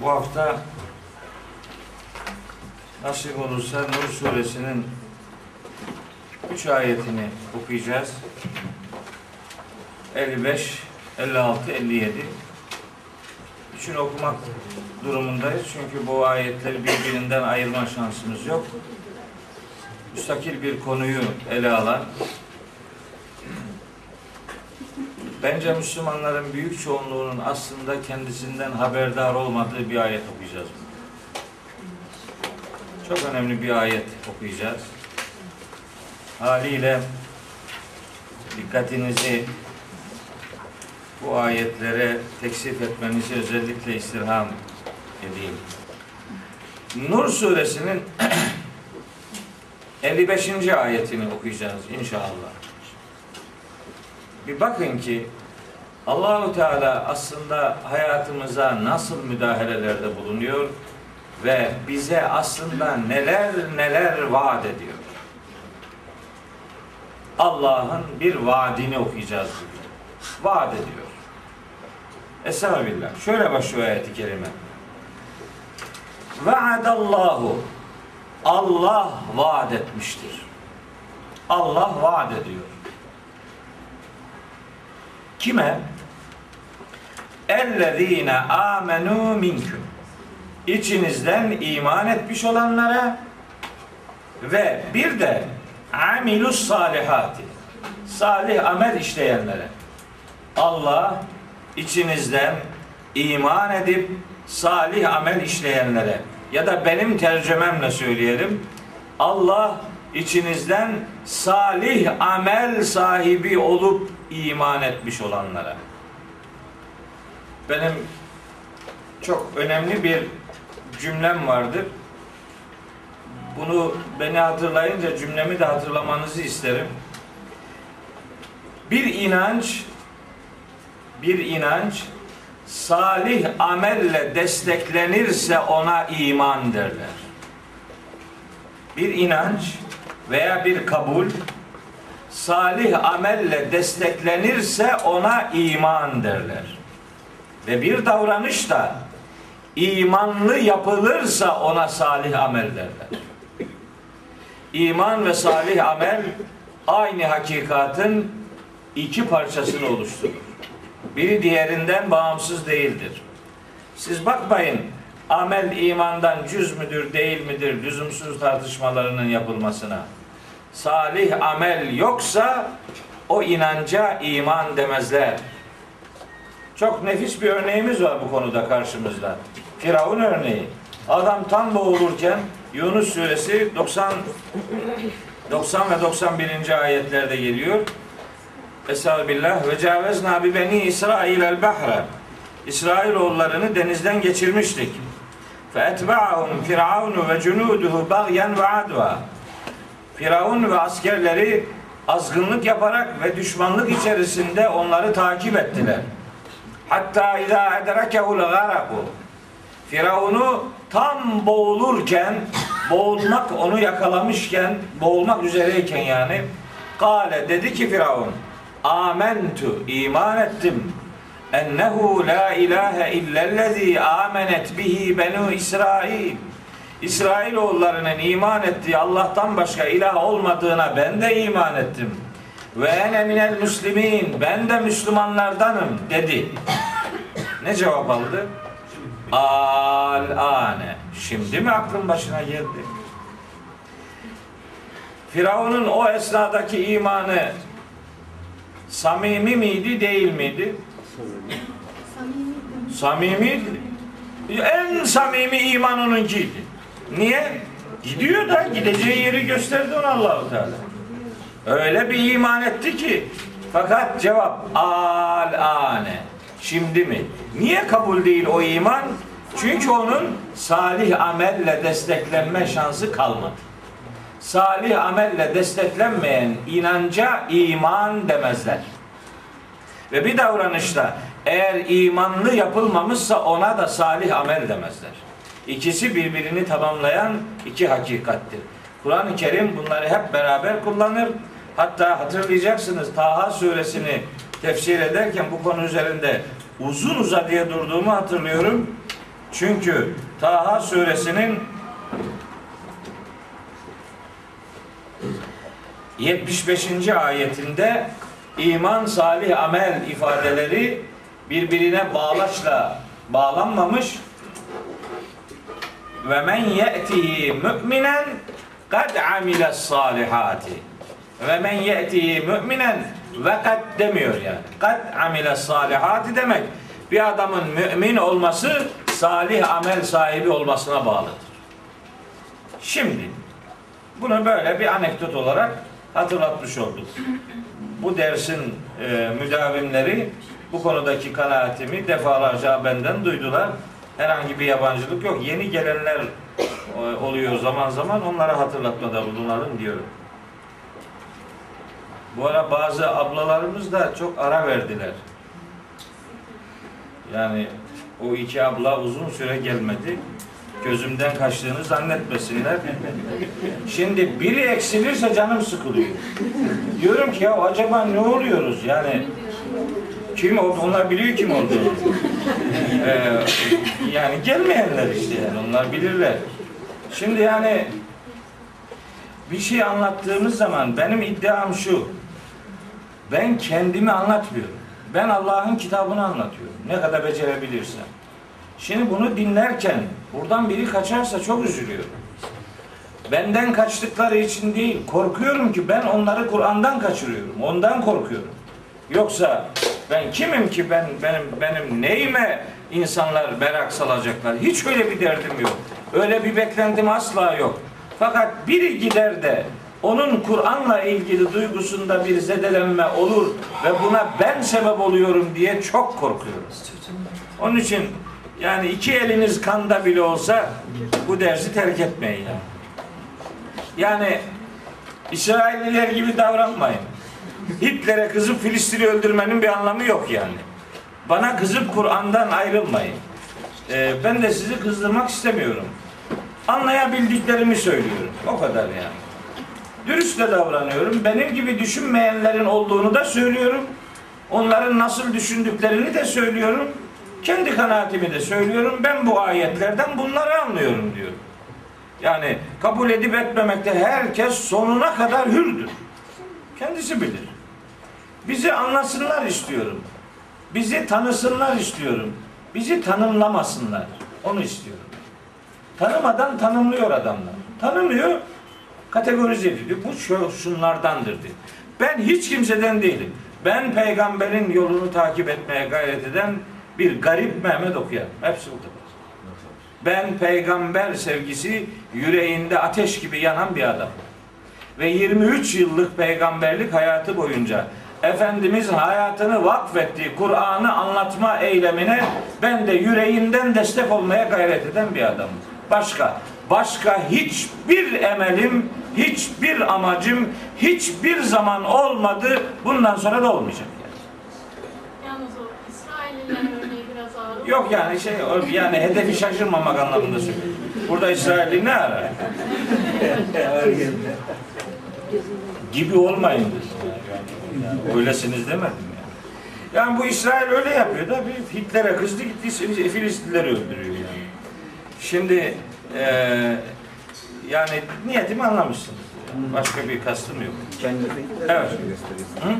Bu hafta nasip olursa Nur suresinin 3 ayetini okuyacağız. 55, 56, 57. Üçünü okumak durumundayız. Çünkü bu ayetleri birbirinden ayırma şansımız yok. Müstakil bir konuyu ele alan Bence Müslümanların büyük çoğunluğunun aslında kendisinden haberdar olmadığı bir ayet okuyacağız. Çok önemli bir ayet okuyacağız. Haliyle dikkatinizi bu ayetlere teksif etmenizi özellikle istirham edeyim. Nur suresinin 55. ayetini okuyacağız inşallah. Bir bakın ki Allahu Teala aslında hayatımıza nasıl müdahalelerde bulunuyor ve bize aslında neler neler vaat ediyor. Allah'ın bir vaadini okuyacağız bugün. Vaat ediyor. Estağfirullah. Şöyle başlıyor ayeti kerime. Vaadallahu Allah vaat etmiştir. Allah vaat ediyor. Kime? Ellezine amenu minküm. İçinizden iman etmiş olanlara ve bir de amilus salihati. Salih amel işleyenlere. Allah içinizden iman edip salih amel işleyenlere ya da benim tercümemle söyleyelim. Allah içinizden salih amel sahibi olup iman etmiş olanlara. Benim çok önemli bir cümlem vardır. Bunu beni hatırlayınca cümlemi de hatırlamanızı isterim. Bir inanç bir inanç salih amelle desteklenirse ona iman derler. Bir inanç veya bir kabul salih amelle desteklenirse ona iman derler. Ve bir davranış da imanlı yapılırsa ona salih amel derler. İman ve salih amel aynı hakikatın iki parçasını oluşturur. Biri diğerinden bağımsız değildir. Siz bakmayın amel imandan cüz müdür değil midir lüzumsuz tartışmalarının yapılmasına. Salih amel yoksa o inanca iman demezler. Çok nefis bir örneğimiz var bu konuda karşımızda. Firavun örneği. Adam tam boğulurken Yunus suresi 90 90 ve 91. ayetlerde geliyor. Estağfirullah ve cavezna bi beni İsrail el bahre. İsrailoğullarını denizden geçirmiştik. Fe etba'ahum firavunu ve cunuduhu bagyen ve adva. Firavun ve askerleri azgınlık yaparak ve düşmanlık içerisinde onları takip ettiler. Hatta izâ edrekehul garaku. Firavun'u tam boğulurken, boğulmak onu yakalamışken, boğulmak üzereyken yani, Kale dedi ki Firavun, Amentu, iman ettim. Ennehu la ilahe illellezî amenet bihi benu İsrail. İsrailoğullarının iman ettiği Allah'tan başka ilah olmadığına ben de iman ettim. Ve ene minel müslimin. Ben de Müslümanlardanım dedi. Ne cevap aldı? Al ane. Şimdi mi aklın başına geldi? Firavun'un o esnadaki imanı samimi miydi değil miydi? Samimiydi. En samimi iman onunkiydi. Niye? Gidiyor da gideceği yeri gösterdi ona Allahu Teala. Öyle bir iman etti ki fakat cevap al ane. Şimdi mi? Niye kabul değil o iman? Çünkü onun salih amelle desteklenme şansı kalmadı. Salih amelle desteklenmeyen inanca iman demezler. Ve bir davranışta eğer imanlı yapılmamışsa ona da salih amel demezler. İkisi birbirini tamamlayan iki hakikattir. Kur'an-ı Kerim bunları hep beraber kullanır. Hatta hatırlayacaksınız Taha suresini tefsir ederken bu konu üzerinde uzun uzadıya durduğumu hatırlıyorum. Çünkü Taha suresinin 75. ayetinde iman, salih amel ifadeleri birbirine bağlaçla bağlanmamış ve men ye'tihi mü'minen kad amile salihati ve men ye'tihi mü'minen ve kad demiyor yani. Kad amile salihati demek bir adamın mümin olması salih amel sahibi olmasına bağlıdır. Şimdi bunu böyle bir anekdot olarak hatırlatmış olduk. Bu dersin e, müdavimleri bu konudaki kanaatimi defalarca benden duydular. Herhangi bir yabancılık yok. Yeni gelenler e, oluyor zaman zaman onlara hatırlatmada bulunalım diyorum. Bu ara bazı ablalarımız da çok ara verdiler. Yani o iki abla uzun süre gelmedi. Gözümden kaçtığını zannetmesinler. Şimdi biri eksilirse canım sıkılıyor. Diyorum ki ya acaba ne oluyoruz yani kim oldu? Onlar biliyor kim olduğunu. Ee, yani gelmeyenler işte yani onlar bilirler. Şimdi yani bir şey anlattığımız zaman benim iddiam şu. Ben kendimi anlatmıyorum. Ben Allah'ın kitabını anlatıyorum. Ne kadar becerebilirsem. Şimdi bunu dinlerken buradan biri kaçarsa çok üzülüyorum. Benden kaçtıkları için değil, korkuyorum ki ben onları Kur'an'dan kaçırıyorum. Ondan korkuyorum. Yoksa ben kimim ki ben benim benim neyime insanlar merak salacaklar? Hiç öyle bir derdim yok. Öyle bir beklentim asla yok. Fakat biri gider de onun Kur'an'la ilgili duygusunda bir zedelenme olur ve buna ben sebep oluyorum diye çok korkuyorum. Onun için yani iki eliniz kanda bile olsa bu dersi terk etmeyin. Yani İsrailliler gibi davranmayın. Hitler'e kızıp Filistin'i öldürmenin bir anlamı yok yani. Bana kızıp Kur'an'dan ayrılmayın. Ee, ben de sizi kızdırmak istemiyorum. Anlayabildiklerimi söylüyorum. O kadar yani. Dürüst de davranıyorum. Benim gibi düşünmeyenlerin olduğunu da söylüyorum. Onların nasıl düşündüklerini de söylüyorum. Kendi kanaatimi de söylüyorum. Ben bu ayetlerden bunları anlıyorum diyorum. Yani kabul edip etmemekte herkes sonuna kadar hürdür. Kendisi bilir. Bizi anlasınlar istiyorum. Bizi tanısınlar istiyorum. Bizi tanımlamasınlar. Onu istiyorum. Tanımadan tanımlıyor adamlar. Tanımıyor, kategorize ediyor. Bu şu, şunlardandır diyor. Ben hiç kimseden değilim. Ben peygamberin yolunu takip etmeye gayret eden bir garip Mehmet okuyan. Hepsi bu kadar. Ben peygamber sevgisi yüreğinde ateş gibi yanan bir adam. Ve 23 yıllık peygamberlik hayatı boyunca Efendimiz hayatını vakfettiği Kur'an'ı anlatma eylemine ben de yüreğinden destek olmaya gayret eden bir adamım. Başka, başka hiçbir emelim, hiçbir amacım, hiçbir zaman olmadı, bundan sonra da olmayacak. Yalnız o İsrailliler örneği biraz ağır. Yok yani şey yani hedefi şaşırmamak anlamında söylüyorum. Burada İsrailli ne arar? Gibi olmayın. Yani, öylesiniz demedim yani. Yani bu İsrail öyle yapıyor da bir Hitler'e kızdı gitti Filistinlileri öldürüyor yani. Şimdi eee yani niyetimi anlamışsınız. Yani. Başka bir kastım yok. Kendinizi Hitler Evet. gibi gösteriyorsunuz.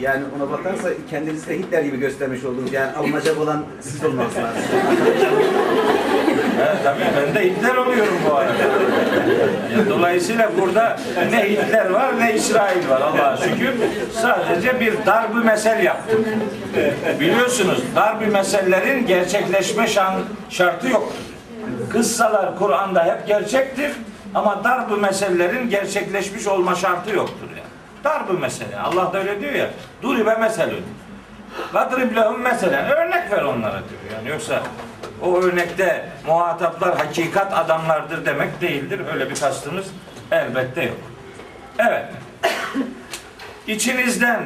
Yani ona bakarsa kendinizi de Hitler gibi göstermiş oldunuz. Yani alınacak olan siz olmanız lazım. Tabii ben de Hitler oluyorum bu arada. Dolayısıyla burada ne Hitler var ne İsrail var Allah'a şükür. Sadece bir darb-ı mesel yaptım. Biliyorsunuz darb-ı mesellerin gerçekleşme şan, şartı yoktur. Kıssalar Kur'an'da hep gerçektir ama darb-ı mesellerin gerçekleşmiş olma şartı yoktur yani. Darb-ı mesele. Allah da öyle diyor ya. Duribe meselün. Vadrib lehum meselen. Örnek ver onlara diyor. Yani yoksa o örnekte muhataplar hakikat adamlardır demek değildir. Öyle bir kastımız elbette yok. Evet. İçinizden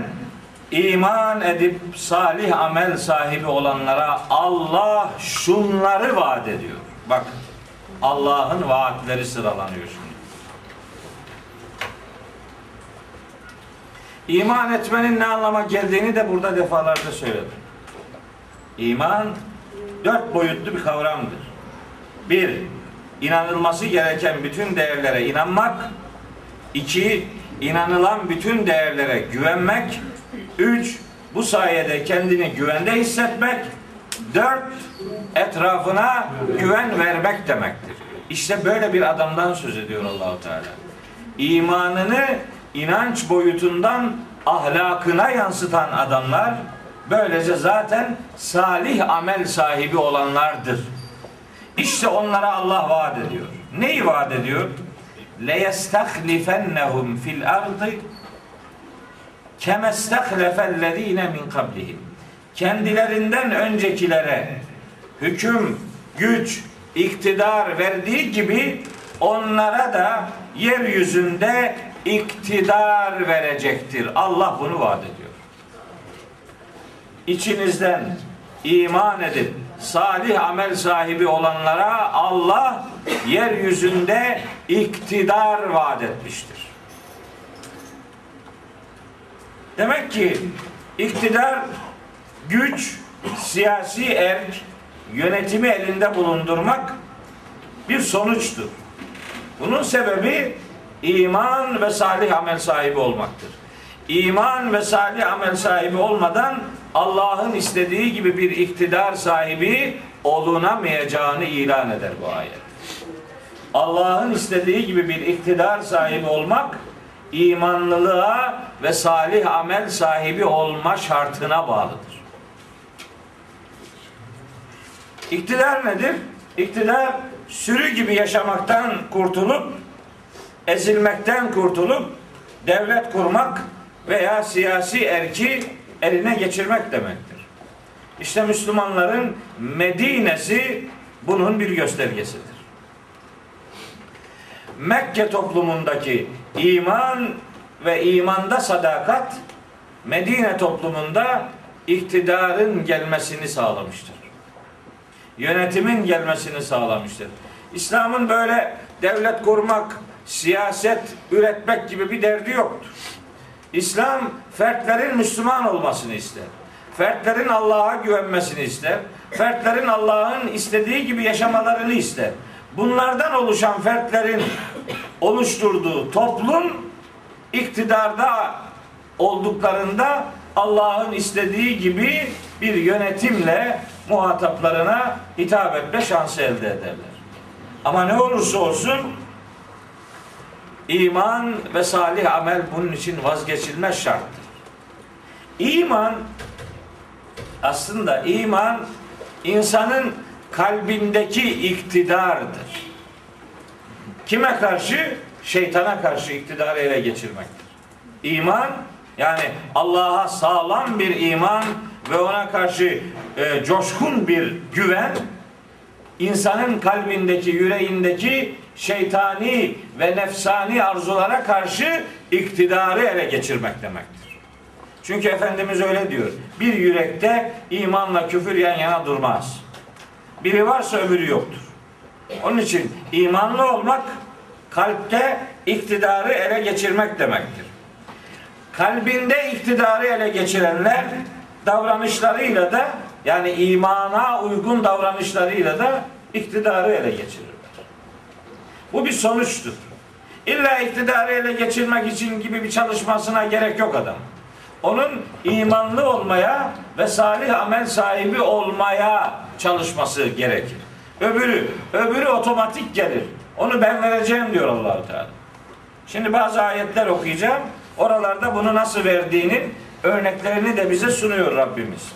iman edip salih amel sahibi olanlara Allah şunları vaat ediyor. Bak Allah'ın vaatleri sıralanıyor şimdi. İman etmenin ne anlama geldiğini de burada defalarca söyledim. İman dört boyutlu bir kavramdır. Bir, inanılması gereken bütün değerlere inanmak. İki, inanılan bütün değerlere güvenmek. Üç, bu sayede kendini güvende hissetmek. Dört, etrafına güven vermek demektir. İşte böyle bir adamdan söz ediyor Allahu Teala. İmanını inanç boyutundan ahlakına yansıtan adamlar böylece zaten salih amel sahibi olanlardır. İşte onlara Allah vaat ediyor. Neyi vaat ediyor? لَيَسْتَخْلِفَنَّهُمْ fil ardı kemestehlefellezine min kablihim. Kendilerinden öncekilere hüküm, güç, iktidar verdiği gibi onlara da yeryüzünde iktidar verecektir. Allah bunu vaat ediyor. İçinizden iman edip salih amel sahibi olanlara Allah yeryüzünde iktidar vaat etmiştir. Demek ki iktidar, güç, siyasi erk, yönetimi elinde bulundurmak bir sonuçtur. Bunun sebebi iman ve salih amel sahibi olmaktır. İman ve salih amel sahibi olmadan Allah'ın istediği gibi bir iktidar sahibi olunamayacağını ilan eder bu ayet. Allah'ın istediği gibi bir iktidar sahibi olmak imanlılığa ve salih amel sahibi olma şartına bağlıdır. İktidar nedir? İktidar sürü gibi yaşamaktan kurtulup ezilmekten kurtulup devlet kurmak veya siyasi erki eline geçirmek demektir. İşte Müslümanların Medine'si bunun bir göstergesidir. Mekke toplumundaki iman ve imanda sadakat Medine toplumunda iktidarın gelmesini sağlamıştır. Yönetimin gelmesini sağlamıştır. İslam'ın böyle devlet kurmak, siyaset üretmek gibi bir derdi yoktur. İslam fertlerin Müslüman olmasını ister. Fertlerin Allah'a güvenmesini ister. Fertlerin Allah'ın istediği gibi yaşamalarını ister. Bunlardan oluşan fertlerin oluşturduğu toplum iktidarda olduklarında Allah'ın istediği gibi bir yönetimle muhataplarına hitap etme şansı elde ederler. Ama ne olursa olsun iman ve salih amel bunun için vazgeçilmez şarttır. İman aslında iman insanın kalbindeki iktidardır. Kime karşı? Şeytana karşı iktidarı ele geçirmektir. İman yani Allah'a sağlam bir iman ve ona karşı e, coşkun bir güven insanın kalbindeki, yüreğindeki şeytani ve nefsani arzulara karşı iktidarı ele geçirmek demektir. Çünkü Efendimiz öyle diyor. Bir yürekte imanla küfür yan yana durmaz. Biri varsa öbürü yoktur. Onun için imanlı olmak kalpte iktidarı ele geçirmek demektir. Kalbinde iktidarı ele geçirenler davranışlarıyla da yani imana uygun davranışlarıyla da iktidarı ele geçirirler. Bu bir sonuçtur. İlla iktidarı ele geçirmek için gibi bir çalışmasına gerek yok adam. Onun imanlı olmaya ve salih amel sahibi olmaya çalışması gerekir. Öbürü, öbürü otomatik gelir. Onu ben vereceğim diyor Allahu Teala. Şimdi bazı ayetler okuyacağım. Oralarda bunu nasıl verdiğinin örneklerini de bize sunuyor Rabbimiz.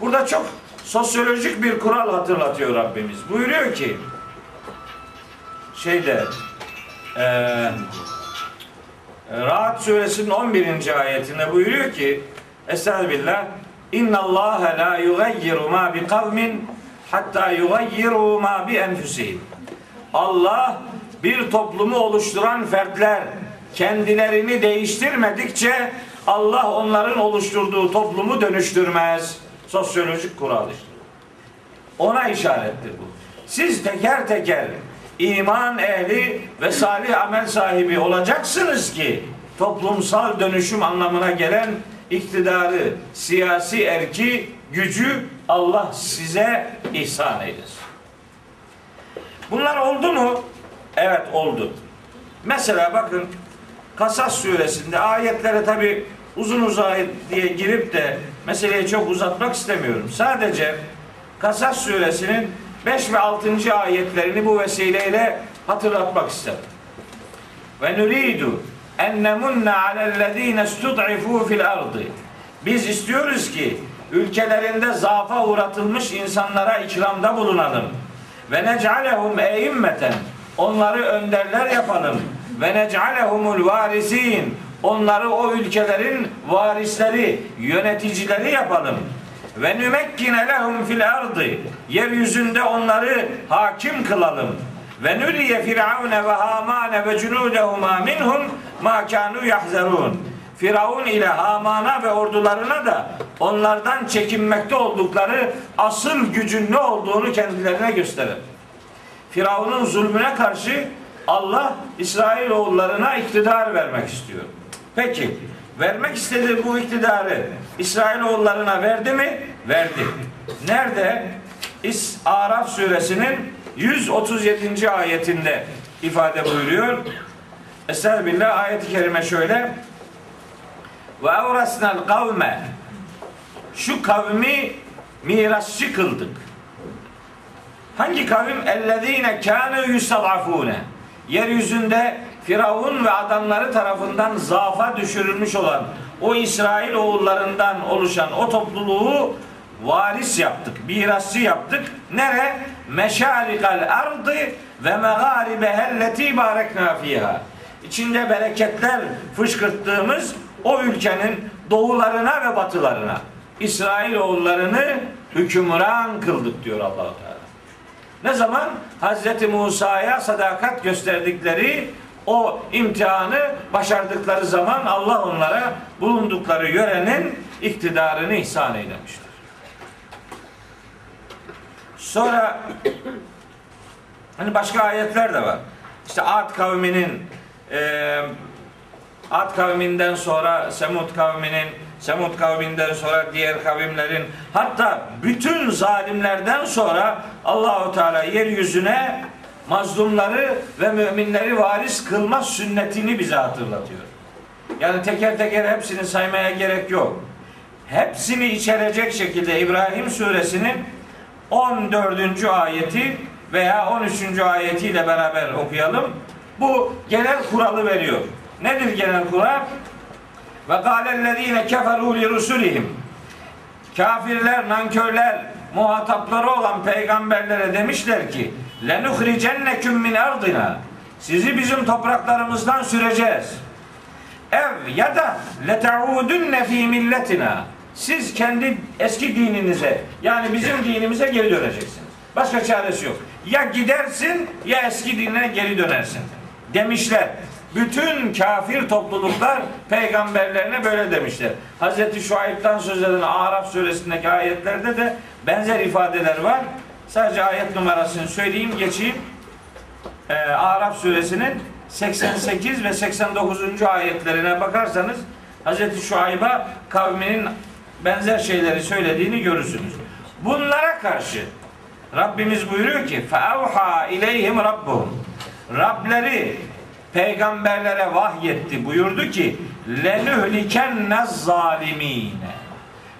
Burada çok sosyolojik bir kural hatırlatıyor Rabbimiz. Buyuruyor ki şeyde eee Rahat suresinin 11. ayetinde buyuruyor ki Estağfirullah İnna Allah la yugayyiru ma bi kavmin hatta yugayyiru ma bi enfusihim. Allah bir toplumu oluşturan fertler kendilerini değiştirmedikçe Allah onların oluşturduğu toplumu dönüştürmez. Sosyolojik kural işte. Ona işarettir bu. Siz teker teker iman ehli ve salih amel sahibi olacaksınız ki toplumsal dönüşüm anlamına gelen iktidarı, siyasi erki, gücü Allah size ihsan eylesin. Bunlar oldu mu? Evet oldu. Mesela bakın Kasas suresinde ayetlere tabi uzun uzay diye girip de meseleyi çok uzatmak istemiyorum. Sadece Kasas suresinin 5 ve 6. ayetlerini bu vesileyle hatırlatmak istedim. Ve nuridu en nemunne alellezine stud'ifu fil ardı. Biz istiyoruz ki ülkelerinde zaafa uğratılmış insanlara ikramda bulunalım. Ve nec'alehum eimmeten. Onları önderler yapalım. Ve nec'alehumul varisin. Onları o ülkelerin varisleri, yöneticileri yapalım. Ve nümekkine lehum fil ardı. Yeryüzünde onları hakim kılalım. Ve nuriye firavune ve hamane ve cunudehuma minhum ma kanu yahzerun. Firavun ile Haman'a ve ordularına da onlardan çekinmekte oldukları asıl gücün ne olduğunu kendilerine gösterir. Firavun'un zulmüne karşı Allah İsrail oğullarına iktidar vermek istiyor. Peki vermek istediği bu iktidarı İsrail oğullarına verdi mi? Verdi. Nerede? İs Araf suresinin 137. ayetinde ifade buyuruyor. Estağfirullah ayeti kerime şöyle. Ve evrasnel kavme şu kavmi mirasçı kıldık. Hangi kavim? Ellezine kânû yustad'afûne. Yeryüzünde Firavun ve adamları tarafından zaafa düşürülmüş olan o İsrail oğullarından oluşan o topluluğu varis yaptık, mirasçı yaptık. Nere? Meşarikal ardı ve megâribehelleti bareknâ fîhâ. İçinde bereketler fışkırttığımız o ülkenin doğularına ve batılarına İsrail oğullarını hükümran kıldık diyor Allahu Teala. Ne zaman? Hazreti Musa'ya sadakat gösterdikleri o imtihanı başardıkları zaman Allah onlara bulundukları yörenin iktidarını ihsan eylemiştir. Sonra hani başka ayetler de var. İşte Ad kavminin e, Ad kavminden sonra Semud kavminin Semud kavminden sonra diğer kavimlerin hatta bütün zalimlerden sonra Allahu Teala yeryüzüne mazlumları ve müminleri varis kılma sünnetini bize hatırlatıyor. Yani teker teker hepsini saymaya gerek yok. Hepsini içerecek şekilde İbrahim suresinin 14. ayeti veya 13. ayetiyle beraber okuyalım. Bu genel kuralı veriyor. Nedir genel kural? Ve kâlellezîne keferû li rusulihim. Kafirler, nankörler, muhatapları olan peygamberlere demişler ki lenuhricenneküm min ardina. Sizi bizim topraklarımızdan süreceğiz. Ev ya da leteudunne fi milletina. Siz kendi eski dininize yani bizim dinimize geri döneceksiniz. Başka çaresi yok. Ya gidersin ya eski dinine geri dönersin. Demişler. Bütün kafir topluluklar peygamberlerine böyle demişler. Hazreti Şuayb'dan söz eden Araf suresindeki ayetlerde de benzer ifadeler var. Sadece ayet numarasını söyleyeyim, geçeyim. Ee, Araf suresinin 88 ve 89. ayetlerine bakarsanız Hazreti Şuayb'a kavminin benzer şeyleri söylediğini görürsünüz. Bunlara karşı Rabbimiz buyuruyor ki فَاَوْحَا اِلَيْهِمْ رَبُّهُمْ Rableri peygamberlere vahyetti buyurdu ki lenühlikenne zalimine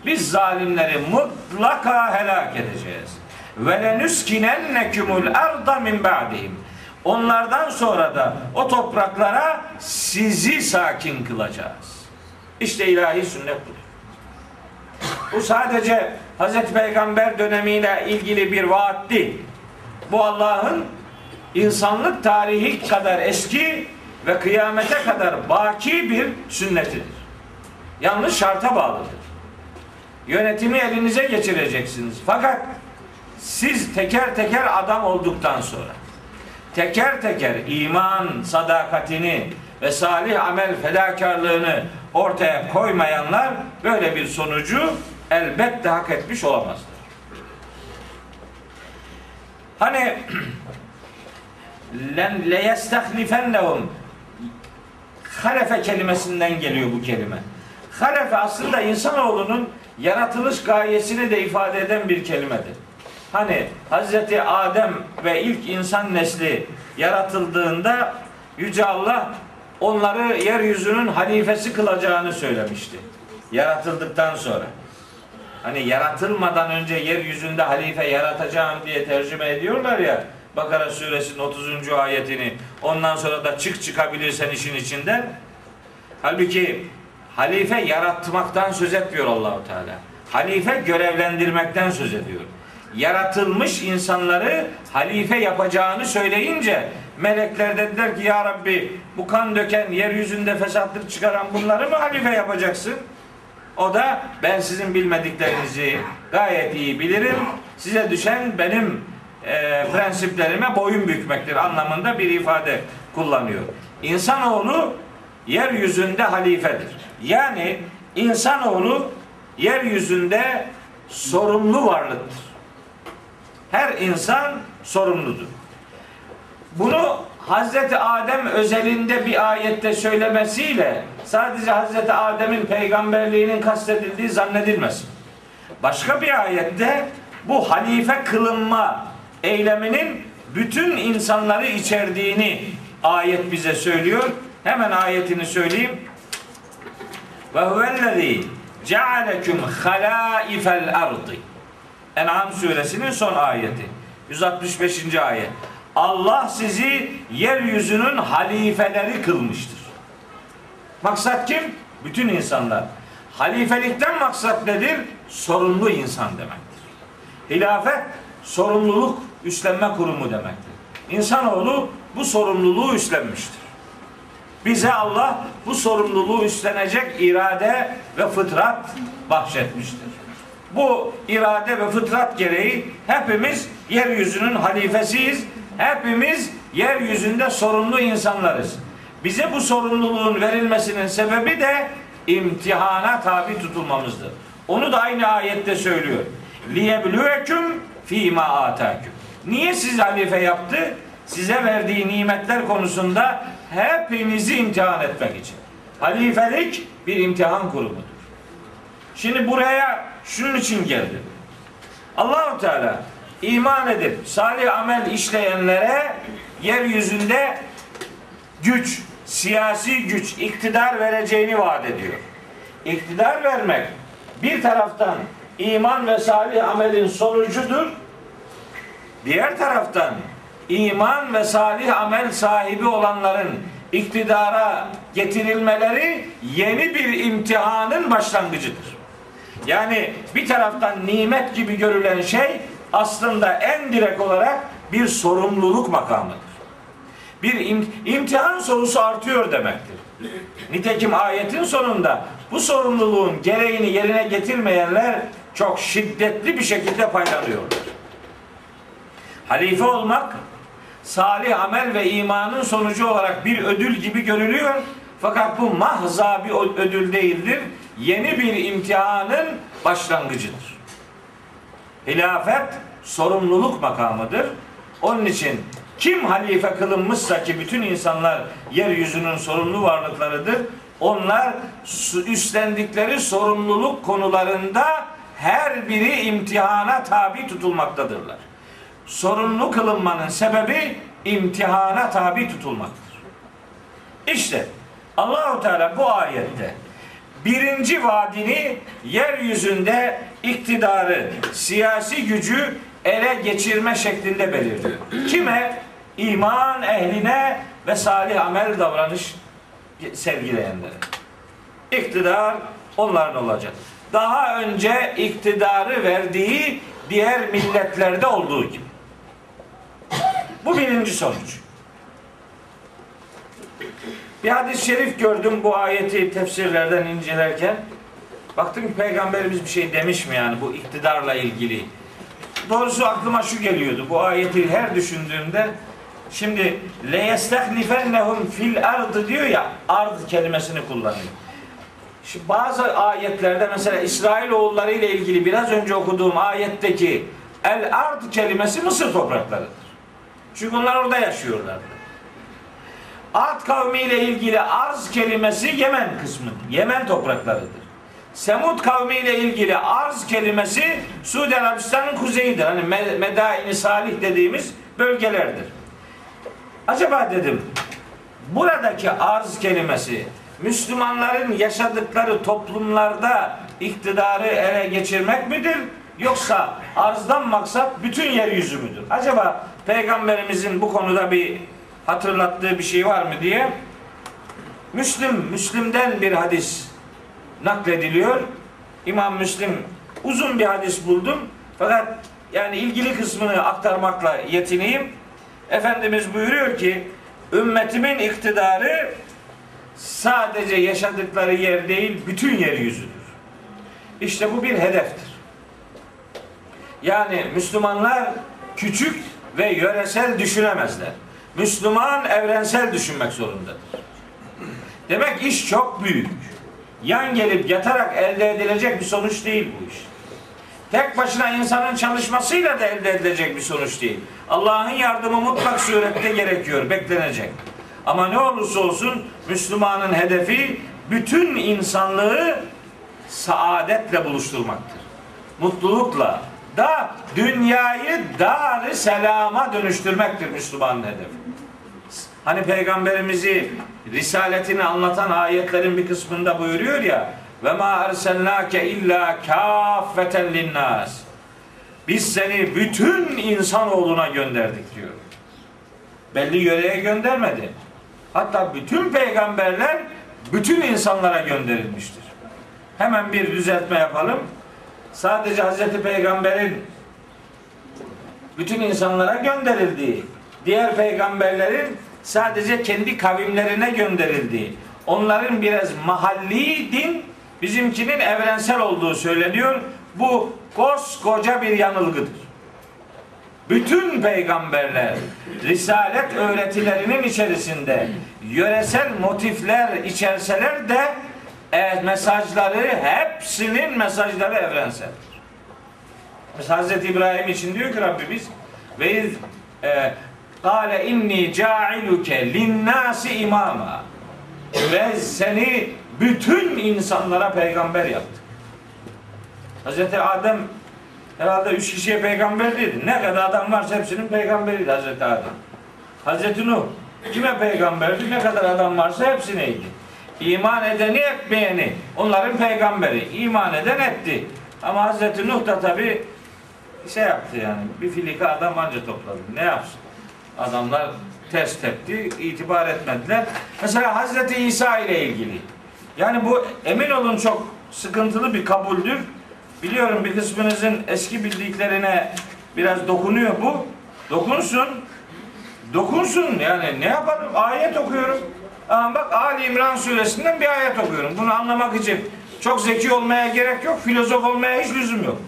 biz zalimleri mutlaka helak edeceğiz ve lenüskinennekumul arda min ba'dihim onlardan sonra da o topraklara sizi sakin kılacağız. İşte ilahi sünnet budur. Bu sadece Hazreti Peygamber dönemiyle ilgili bir vaat değil. Bu Allah'ın insanlık tarihi kadar eski ve kıyamete kadar baki bir sünnetidir. Yalnız şarta bağlıdır. Yönetimi elinize geçireceksiniz. Fakat siz teker teker adam olduktan sonra teker teker iman sadakatini ve salih amel fedakarlığını ortaya koymayanlar böyle bir sonucu elbette hak etmiş olamazlar. Hani len leyestehlifennehum halefe kelimesinden geliyor bu kelime. Halefe aslında insanoğlunun yaratılış gayesini de ifade eden bir kelimedir. Hani Hazreti Adem ve ilk insan nesli yaratıldığında Yüce Allah onları yeryüzünün halifesi kılacağını söylemişti. Yaratıldıktan sonra. Hani yaratılmadan önce yeryüzünde halife yaratacağım diye tercüme ediyorlar ya. Bakara suresinin 30. ayetini. Ondan sonra da çık çıkabilirsen işin içinden. Halbuki halife yaratmaktan söz etmiyor Allahu Teala. Halife görevlendirmekten söz ediyor. Yaratılmış insanları halife yapacağını söyleyince melekler dediler ki ya Rabbi bu kan döken yeryüzünde fesatlık çıkaran bunları mı halife yapacaksın? O da ben sizin bilmediklerinizi gayet iyi bilirim. Size düşen benim e, prensiplerime boyun bükmektir anlamında bir ifade kullanıyor. İnsanoğlu yeryüzünde halifedir. Yani insanoğlu yeryüzünde sorumlu varlıktır. Her insan sorumludur. Bunu Hazreti Adem özelinde bir ayette söylemesiyle sadece Hazreti Adem'in peygamberliğinin kastedildiği zannedilmesin. Başka bir ayette bu halife kılınma eyleminin bütün insanları içerdiğini ayet bize söylüyor. Hemen ayetini söyleyeyim. Ve huvellezî cealeküm halâifel ardı. En'am suresinin son ayeti. 165. ayet. Allah sizi yeryüzünün halifeleri kılmıştır. Maksat kim? Bütün insanlar. Halifelikten maksat nedir? Sorumlu insan demektir. Hilafet sorumluluk üstlenme kurumu demektir. İnsanoğlu bu sorumluluğu üstlenmiştir. Bize Allah bu sorumluluğu üstlenecek irade ve fıtrat bahşetmiştir. Bu irade ve fıtrat gereği hepimiz yeryüzünün halifesiyiz. Hepimiz yeryüzünde sorumlu insanlarız. Bize bu sorumluluğun verilmesinin sebebi de imtihana tabi tutulmamızdır. Onu da aynı ayette söylüyor. Liyebluvekum fîmâ âtâküm. Niye siz halife yaptı? Size verdiği nimetler konusunda hepinizi imtihan etmek için. Halifelik bir imtihan kurumudur. Şimdi buraya şunun için geldim. Allahu Teala iman edip salih amel işleyenlere yeryüzünde güç, siyasi güç, iktidar vereceğini vaat ediyor. İktidar vermek bir taraftan iman ve salih amelin sonucudur. Diğer taraftan iman ve salih amel sahibi olanların iktidara getirilmeleri yeni bir imtihanın başlangıcıdır. Yani bir taraftan nimet gibi görülen şey aslında en direkt olarak bir sorumluluk makamıdır. Bir im- imtihan sorusu artıyor demektir. Nitekim ayetin sonunda bu sorumluluğun gereğini yerine getirmeyenler çok şiddetli bir şekilde paylanıyorlar. Halife olmak salih amel ve imanın sonucu olarak bir ödül gibi görülüyor. Fakat bu mahza bir ödül değildir. Yeni bir imtihanın başlangıcıdır. Hilafet sorumluluk makamıdır. Onun için kim halife kılınmışsa ki bütün insanlar yeryüzünün sorumlu varlıklarıdır. Onlar üstlendikleri sorumluluk konularında her biri imtihana tabi tutulmaktadırlar. Sorumlu kılınmanın sebebi imtihana tabi tutulmaktır. İşte Allahu Teala bu ayette birinci vaadini yeryüzünde iktidarı, siyasi gücü ele geçirme şeklinde belirtiyor. Kime? İman ehline ve salih amel davranış sergileyenlere. İktidar onların olacak. Daha önce iktidarı verdiği diğer milletlerde olduğu gibi. Bu birinci sonuç. Bir hadis-i şerif gördüm bu ayeti tefsirlerden incelerken. Baktım ki peygamberimiz bir şey demiş mi yani bu iktidarla ilgili. Doğrusu aklıma şu geliyordu. Bu ayeti her düşündüğümde şimdi le yestehlifennehum fil ardı diyor ya ard kelimesini kullanıyor. Şimdi bazı ayetlerde mesela İsrail oğulları ile ilgili biraz önce okuduğum ayetteki el ard kelimesi Mısır topraklarıdır. Çünkü onlar orada yaşıyorlardı. Ad kavmiyle ilgili arz kelimesi Yemen kısmıdır. Yemen topraklarıdır. Semud kavmiyle ilgili arz kelimesi Suudi Arabistan'ın kuzeyidir. Hani Me- Medaini Salih dediğimiz bölgelerdir. Acaba dedim buradaki arz kelimesi Müslümanların yaşadıkları toplumlarda iktidarı ele geçirmek midir? Yoksa arzdan maksat bütün yeryüzü müdür? Acaba peygamberimizin bu konuda bir hatırlattığı bir şey var mı diye Müslim, Müslim'den bir hadis naklediliyor. İmam Müslim uzun bir hadis buldum. Fakat yani ilgili kısmını aktarmakla yetineyim. Efendimiz buyuruyor ki ümmetimin iktidarı sadece yaşadıkları yer değil bütün yeryüzüdür. İşte bu bir hedeftir. Yani Müslümanlar küçük ve yöresel düşünemezler. Müslüman evrensel düşünmek zorundadır. Demek iş çok büyük. Yan gelip yatarak elde edilecek bir sonuç değil bu iş. Tek başına insanın çalışmasıyla da elde edilecek bir sonuç değil. Allah'ın yardımı mutlak surette gerekiyor, beklenecek. Ama ne olursa olsun Müslümanın hedefi bütün insanlığı saadetle buluşturmaktır. Mutlulukla da dünyayı dar selama dönüştürmektir Müslümanın hedefi. Hani peygamberimizi risaletini anlatan ayetlerin bir kısmında buyuruyor ya ve ma erselnake illa kaffeten linnas. Biz seni bütün insanoğluna gönderdik diyor. Belli yöreye göndermedi. Hatta bütün peygamberler bütün insanlara gönderilmiştir. Hemen bir düzeltme yapalım. Sadece Hazreti Peygamber'in bütün insanlara gönderildiği, diğer peygamberlerin sadece kendi kavimlerine gönderildiği, onların biraz mahalli din, bizimkinin evrensel olduğu söyleniyor. Bu koskoca bir yanılgıdır. Bütün peygamberler risalet öğretilerinin içerisinde yöresel motifler içerseler de e, mesajları hepsinin mesajları evrensel. Mesela Hz. İbrahim için diyor ki Rabbimiz ve iz e, kâle inni ca'iluke linnâsi imama ve seni bütün insanlara peygamber yaptık. Hz. Adem herhalde üç kişiye peygamber dedi. Ne kadar adam varsa hepsinin peygamberiydi Hz. Adem. Hz. Nuh kime peygamberdi? Ne kadar adam varsa hepsineydi. İman edeni etmeyeni onların peygamberi. İman eden etti. Ama Hz. Nuh da tabi şey yaptı yani. Bir filika adam anca topladı. Ne yapsın? Adamlar ters tepti, itibar etmediler. Mesela Hazreti İsa ile ilgili. Yani bu emin olun çok sıkıntılı bir kabuldür. Biliyorum bir kısmınızın eski bildiklerine biraz dokunuyor bu. Dokunsun. Dokunsun yani ne yapalım? Ayet okuyorum. Ama bak Ali İmran suresinden bir ayet okuyorum. Bunu anlamak için çok zeki olmaya gerek yok. Filozof olmaya hiç lüzum yok.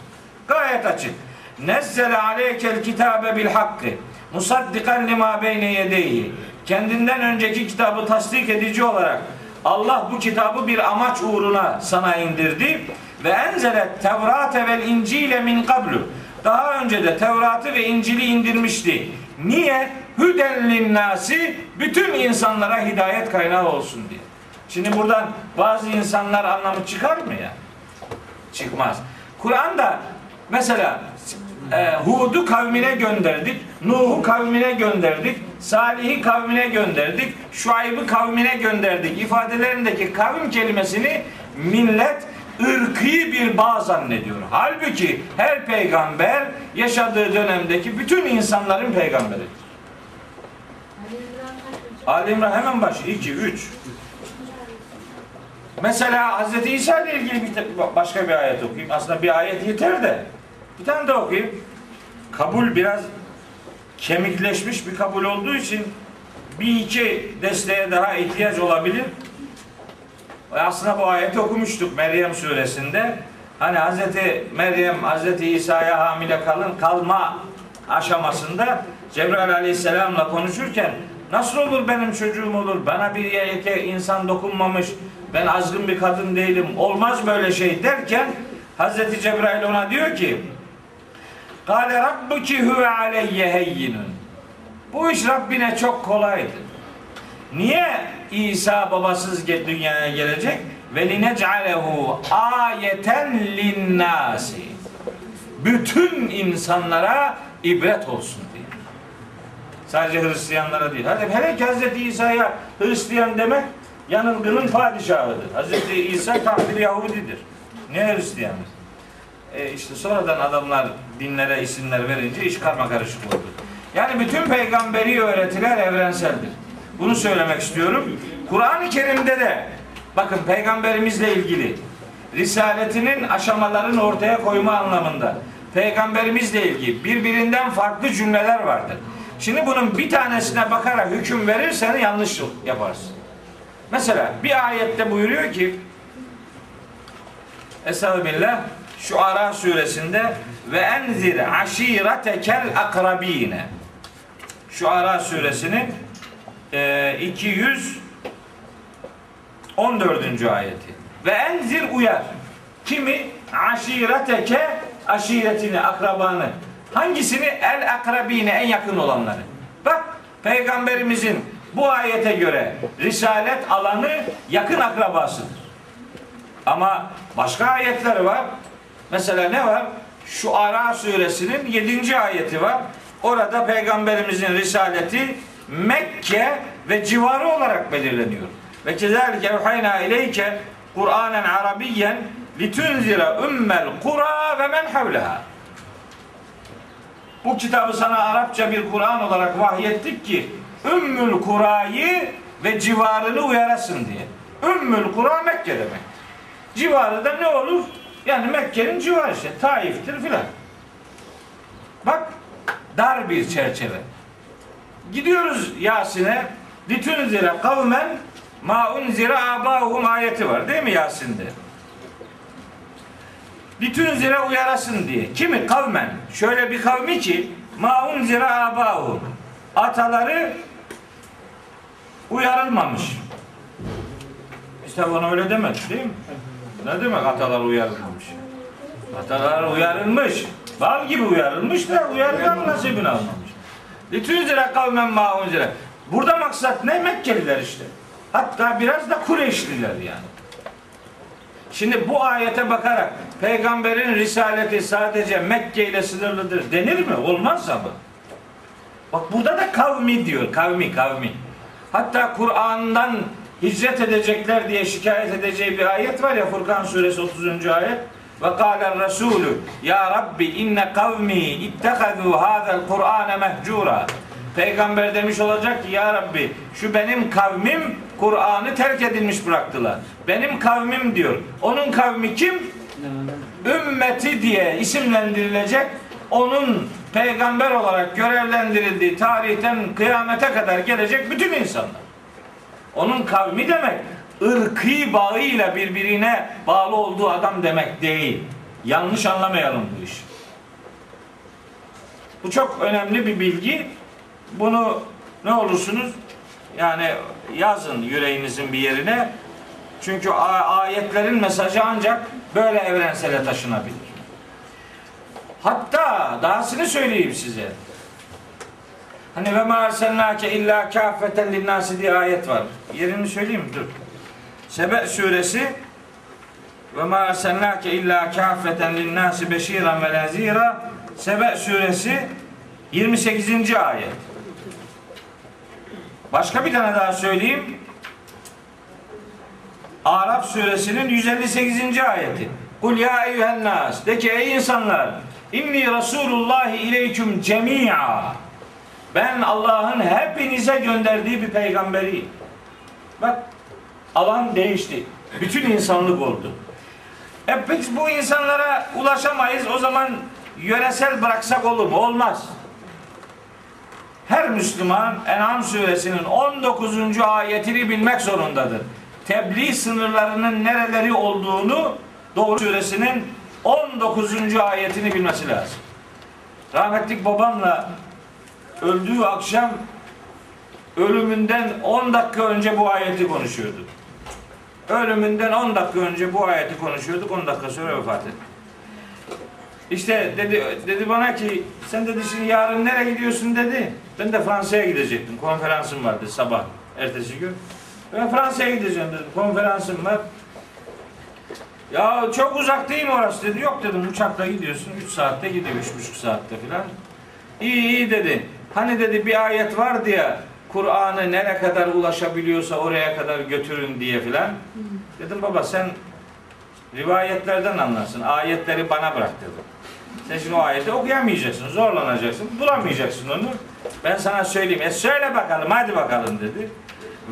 Gayet açık. Nezzele aleykel kitabe bil hakkı musaddikan lima beyne yedeyhi kendinden önceki kitabı tasdik edici olarak Allah bu kitabı bir amaç uğruna sana indirdi ve enzelet tevrate vel incile min kablu daha önce de Tevrat'ı ve İncil'i indirmişti. Niye? Hüden linnasi bütün insanlara hidayet kaynağı olsun diye. Şimdi buradan bazı insanlar anlamı çıkar mı ya? Çıkmaz. Kur'an'da mesela e, Hud'u kavmine gönderdik, Nuh'u kavmine gönderdik, Salih'i kavmine gönderdik, Şuayb'ı kavmine gönderdik ifadelerindeki kavim kelimesini millet ırkı bir bağ zannediyor. Halbuki her peygamber yaşadığı dönemdeki bütün insanların peygamberidir. Ali İmran hemen başı 2 3. Mesela Hz. İsa ile ilgili bir başka bir ayet okuyayım. Aslında bir ayet yeter de. Bir tane de okuyayım. Kabul biraz kemikleşmiş bir kabul olduğu için bir iki desteğe daha ihtiyaç olabilir. E Aslında bu ayeti okumuştuk Meryem suresinde. Hani Hazreti Meryem Hazreti İsa'ya hamile kalın kalma aşamasında Cebrail aleyhisselamla konuşurken nasıl olur benim çocuğum olur bana bir yeke insan dokunmamış ben azgın bir kadın değilim olmaz böyle şey derken Hazreti Cebrail ona diyor ki Kale rabbuki huve aleyye heyyinun bu iş Rabbine çok kolaydır. Niye İsa babasız dünyaya gelecek? ve linec'alehu ayeten linnâsi. Bütün insanlara ibret olsun diye. Sadece Hristiyanlara değil. Hadi hele ki Hz. İsa'ya Hristiyan demek yanılgının padişahıdır. Hz. İsa tam bir Yahudidir. Ne Hristiyanı? E işte sonradan adamlar dinlere isimler verince iş karma karışık oldu. Yani bütün peygamberi öğretiler evrenseldir. Bunu söylemek istiyorum. Kur'an-ı Kerim'de de bakın peygamberimizle ilgili risaletinin aşamalarını ortaya koyma anlamında peygamberimizle ilgili birbirinden farklı cümleler vardır. Şimdi bunun bir tanesine bakarak hüküm verirsen yanlış yaparsın. Mesela bir ayette buyuruyor ki Estağfirullah şu Ara suresinde ve enzir aşiretekel akrabine. Şu Ara suresinin e, 214. ayeti. Ve enzir uyar. Kimi? Aşireteke aşiretini akrabanı. Hangisini? El akrabine en yakın olanları. Bak peygamberimizin bu ayete göre risalet alanı yakın akrabasıdır. Ama başka ayetler var. Mesela ne var? Şu Ara suresinin 7. ayeti var. Orada peygamberimizin risaleti Mekke ve civarı olarak belirleniyor. Ve kezalike evhayna ileyke Kur'anen Arabiyyen litunzira ummel kura ve men havleha. Bu kitabı sana Arapça bir Kur'an olarak vahyettik ki Ümmül Kura'yı ve civarını uyarasın diye. Ümmül Kura Mekke demek. Civarı da ne olur? Yani Mekke'nin civarı işte. Taif'tir filan. Bak dar bir çerçeve. Gidiyoruz Yasin'e. Litunzire kavmen ma unzire abahum ayeti var değil mi Yasin'de? Litunzire uyarasın diye. Kimi? Kavmen. Şöyle bir kavmi ki ma unzire abahum. Ataları uyarılmamış. İşte onu öyle demek değil mi? Ne demek atalar uyarılmamış? Atalar uyarılmış. Bal gibi uyarılmış da uyarılan nasibini almamış. Litüzire kavmen maunzire. Burada maksat ne? Mekkeliler işte. Hatta biraz da Kureyşliler yani. Şimdi bu ayete bakarak peygamberin risaleti sadece Mekke ile sınırlıdır denir mi? Olmaz ama. Bak burada da kavmi diyor. Kavmi, kavmi. Hatta Kur'an'dan hicret edecekler diye şikayet edeceği bir ayet var ya Furkan suresi 30. ayet. Ve kâle Resulü Ya Rabbi inne kavmi ittehazû hâzel Kur'âne mehcûrâ. Peygamber demiş olacak ki Ya Rabbi şu benim kavmim Kur'an'ı terk edilmiş bıraktılar. Benim kavmim diyor. Onun kavmi kim? Ümmeti diye isimlendirilecek onun peygamber olarak görevlendirildiği tarihten kıyamete kadar gelecek bütün insanlar. Onun kavmi demek ırkı bağıyla birbirine bağlı olduğu adam demek değil. Yanlış anlamayalım bu işi. Bu çok önemli bir bilgi. Bunu ne olursunuz yani yazın yüreğinizin bir yerine. Çünkü ayetlerin mesajı ancak böyle evrensele taşınabilir. Hatta dahasını söyleyeyim size. Hani ve ma erselnake illa kâfeten linnâsi diye ayet var. Yerini söyleyeyim mi? Dur. Sebe suresi ve ma erselnake illa kâfeten linnâsi beşîran ve nezîra Sebe suresi 28. ayet. Başka bir tane daha söyleyeyim. Arap suresinin 158. ayeti. Kul ya eyyühen nas. De ki ey insanlar. İnni Resulullah ileyküm cemi'a. Ben Allah'ın hepinize gönderdiği bir peygamberiyim. Bak alan değişti. Bütün insanlık oldu. E biz bu insanlara ulaşamayız. O zaman yöresel bıraksak olur mu? Olmaz. Her Müslüman En'am suresinin 19. ayetini bilmek zorundadır. Tebliğ sınırlarının nereleri olduğunu Doğru suresinin 19. ayetini bilmesi lazım. Rahmetlik babamla öldüğü akşam ölümünden 10 dakika önce bu ayeti konuşuyorduk. Ölümünden 10 dakika önce bu ayeti konuşuyorduk. 10 dakika sonra vefat etti. İşte dedi dedi bana ki sen dedi şimdi yarın nereye gidiyorsun dedi. Ben de Fransa'ya gidecektim. Konferansım vardı sabah ertesi gün. Ben Fransa'ya gideceğim dedim. Konferansım var. Ya çok uzak değil mi orası dedi. Yok dedim uçakla gidiyorsun. 3 saatte gidiyor. 3,5 saatte filan. İyi iyi dedi. Hani dedi bir ayet vardı ya Kur'an'ı nereye kadar ulaşabiliyorsa oraya kadar götürün diye filan. Dedim baba sen rivayetlerden anlarsın. Ayetleri bana bırak dedim. Sen şimdi o ayeti okuyamayacaksın, zorlanacaksın, bulamayacaksın onu. Ben sana söyleyeyim. E söyle bakalım, hadi bakalım dedi.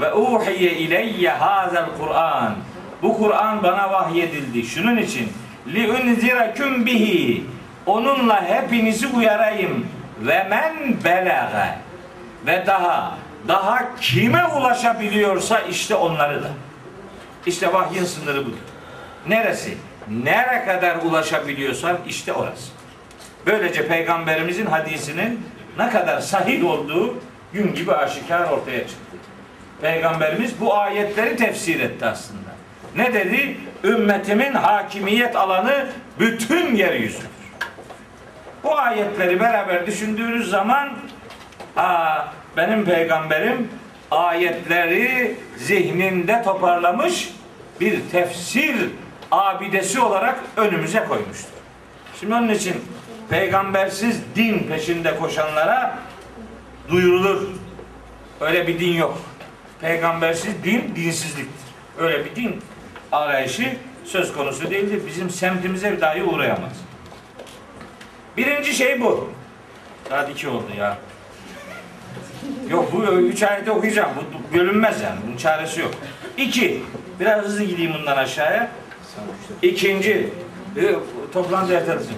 Ve uhiye ileyye hazel Kur'an. Bu Kur'an bana vahyedildi. Şunun için li unziraküm bihi. Onunla hepinizi uyarayım. Ve men belage. Ve daha daha kime ulaşabiliyorsa işte onları da. İşte vahyin sınırı budur. Neresi? Nere kadar ulaşabiliyorsan işte orası. Böylece peygamberimizin hadisinin ne kadar sahih olduğu gün gibi aşikar ortaya çıktı. Peygamberimiz bu ayetleri tefsir etti aslında. Ne dedi? Ümmetimin hakimiyet alanı bütün yeryüzüdür. Bu ayetleri beraber düşündüğünüz zaman aa, benim peygamberim ayetleri zihninde toparlamış bir tefsir abidesi olarak önümüze koymuştur. Şimdi onun için peygambersiz din peşinde koşanlara duyurulur. Öyle bir din yok. Peygambersiz din dinsizliktir. Öyle bir din arayışı söz konusu değildir. Bizim semtimize dahi uğrayamaz. Birinci şey bu. Saat iki oldu ya. Yok bu üç ayette okuyacağım. Bu bölünmez yani. Bunun çaresi yok. İki. Biraz hızlı gideyim bundan aşağıya. İkinci. E, toplantı ertelesin.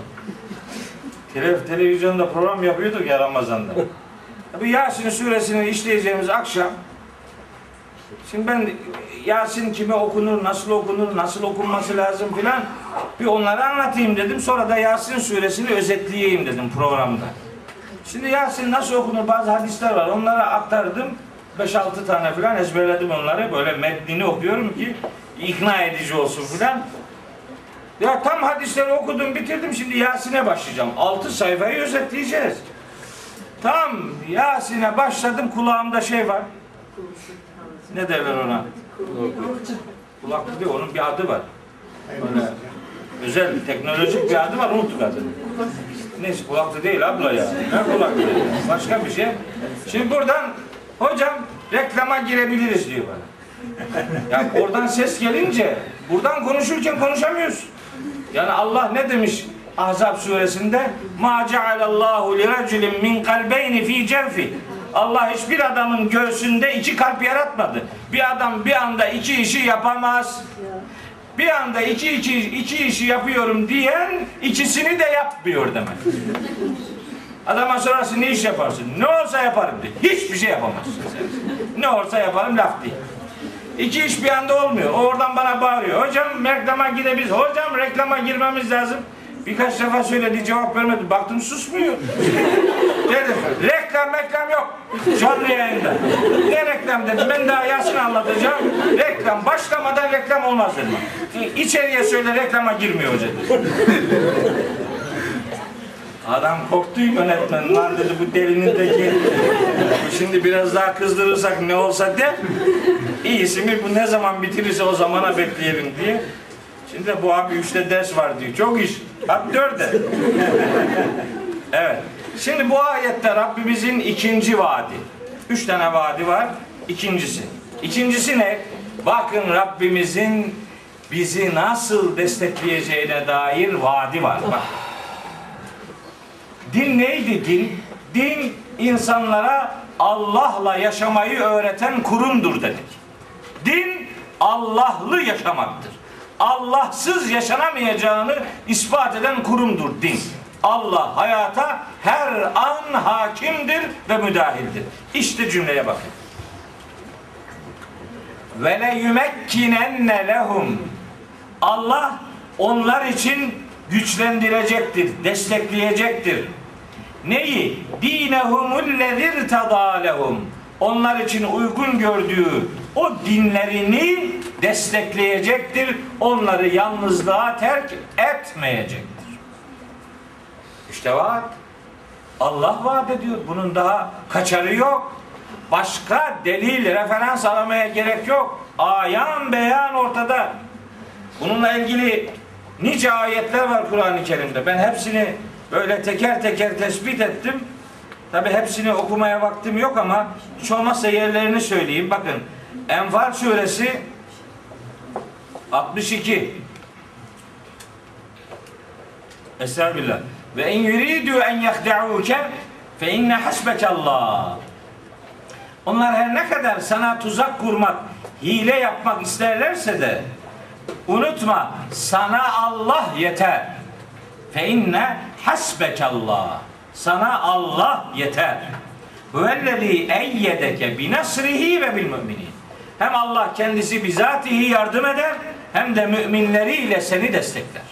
Tele, televizyonda program yapıyorduk ya Ramazan'da. Bu Yasin suresini işleyeceğimiz akşam Şimdi ben Yasin kime okunur, nasıl okunur, nasıl okunması lazım filan bir onları anlatayım dedim. Sonra da Yasin suresini özetleyeyim dedim programda. Şimdi Yasin nasıl okunur bazı hadisler var. Onları aktardım. 5-6 tane filan ezberledim onları. Böyle metnini okuyorum ki ikna edici olsun filan. Ya tam hadisleri okudum bitirdim. Şimdi Yasin'e başlayacağım. 6 sayfayı özetleyeceğiz. Tam Yasin'e başladım kulağımda şey var. Ne derler ona? Kulaklık değil, onun bir adı var. Böyle özel teknolojik bir adı var, unuttuk adını. Neyse kulaklık değil abla ya. Ne kulaklığı? ya? Başka bir şey. Şimdi buradan hocam reklama girebiliriz diyor bana. Ya oradan ses gelince buradan konuşurken konuşamıyorsun. Yani Allah ne demiş Ahzab suresinde? Ma cealallahu li raculin min kalbeyni fi cevfi. Allah hiçbir adamın göğsünde iki kalp yaratmadı. Bir adam bir anda iki işi yapamaz. Bir anda iki, iki, iki işi yapıyorum diyen ikisini de yapmıyor demek. Adama sorarsın ne iş yaparsın? Ne olsa yaparım diye. Hiçbir şey yapamazsın sen. Ne olsa yaparım laf değil. İki iş bir anda olmuyor. O oradan bana bağırıyor. Hocam reklama gidebiliriz. Hocam reklama girmemiz lazım. Birkaç defa söyledi cevap vermedi. Baktım susmuyor. dedim reklam reklam yok. Canlı yayında. Ne reklam dedim. Ben daha Yasin anlatacağım. Reklam başlamadan reklam olmaz dedim. İçeriye söyle reklama girmiyor dedi. Adam korktu yönetmen. Lan dedi bu delinin teki. Şimdi biraz daha kızdırırsak ne olsa de. İyisi mi bu ne zaman bitirirse o zamana bekleyelim diye. Şimdi de bu abi üçte ders var diyor. Çok iş. Bak dörde. evet. Şimdi bu ayette Rabbimizin ikinci vaadi. Üç tane vaadi var. İkincisi. İkincisi ne? Bakın Rabbimizin bizi nasıl destekleyeceğine dair vaadi var. Bak. Din neydi din? Din insanlara Allah'la yaşamayı öğreten kurumdur dedik. Din Allah'lı yaşamaktır. Allahsız yaşanamayacağını ispat eden kurumdur din. Allah hayata her an hakimdir ve müdahildir. İşte cümleye bakın. Ve le yumekkinenne lehum. Allah onlar için güçlendirecektir, destekleyecektir. Neyi? Dinehumullezir tadalehum. Onlar için uygun gördüğü o dinlerini destekleyecektir. Onları yalnızlığa terk etmeyecektir. İşte vaat. Allah vaat ediyor. Bunun daha kaçarı yok. Başka delil, referans aramaya gerek yok. Ayan beyan ortada. Bununla ilgili nice ayetler var Kur'an-ı Kerim'de. Ben hepsini böyle teker teker tespit ettim. Tabi hepsini okumaya vaktim yok ama hiç olmazsa yerlerini söyleyeyim. Bakın Enfal suresi 62 Estağfirullah. Ve en yuridu en yahda'uke fe inne hasbekallah. Onlar her ne kadar sana tuzak kurmak, hile yapmak isterlerse de unutma sana Allah yeter. Fe inne hasbekallah. Sana Allah yeter. Huvellezî eyyedeke bi nasrihi ve bil müminin. Hem Allah kendisi bizatihi yardım eder hem de müminleriyle seni destekler.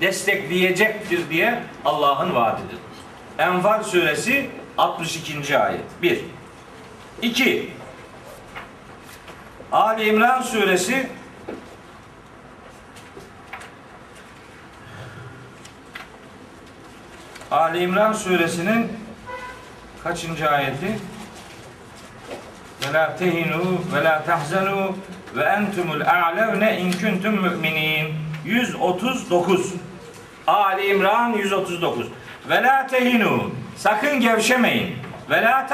Destekleyecektir diye Allah'ın vaadidir. Enfal suresi 62. ayet. 1. 2. Ali İmran suresi Ali İmran suresinin kaçıncı ayeti? Ve la tehinu ve la tahzanu ve entumul a'levne in kuntum mu'minin. 139. Ali İmran 139. Ve la. Sakın gevşemeyin. Ve la.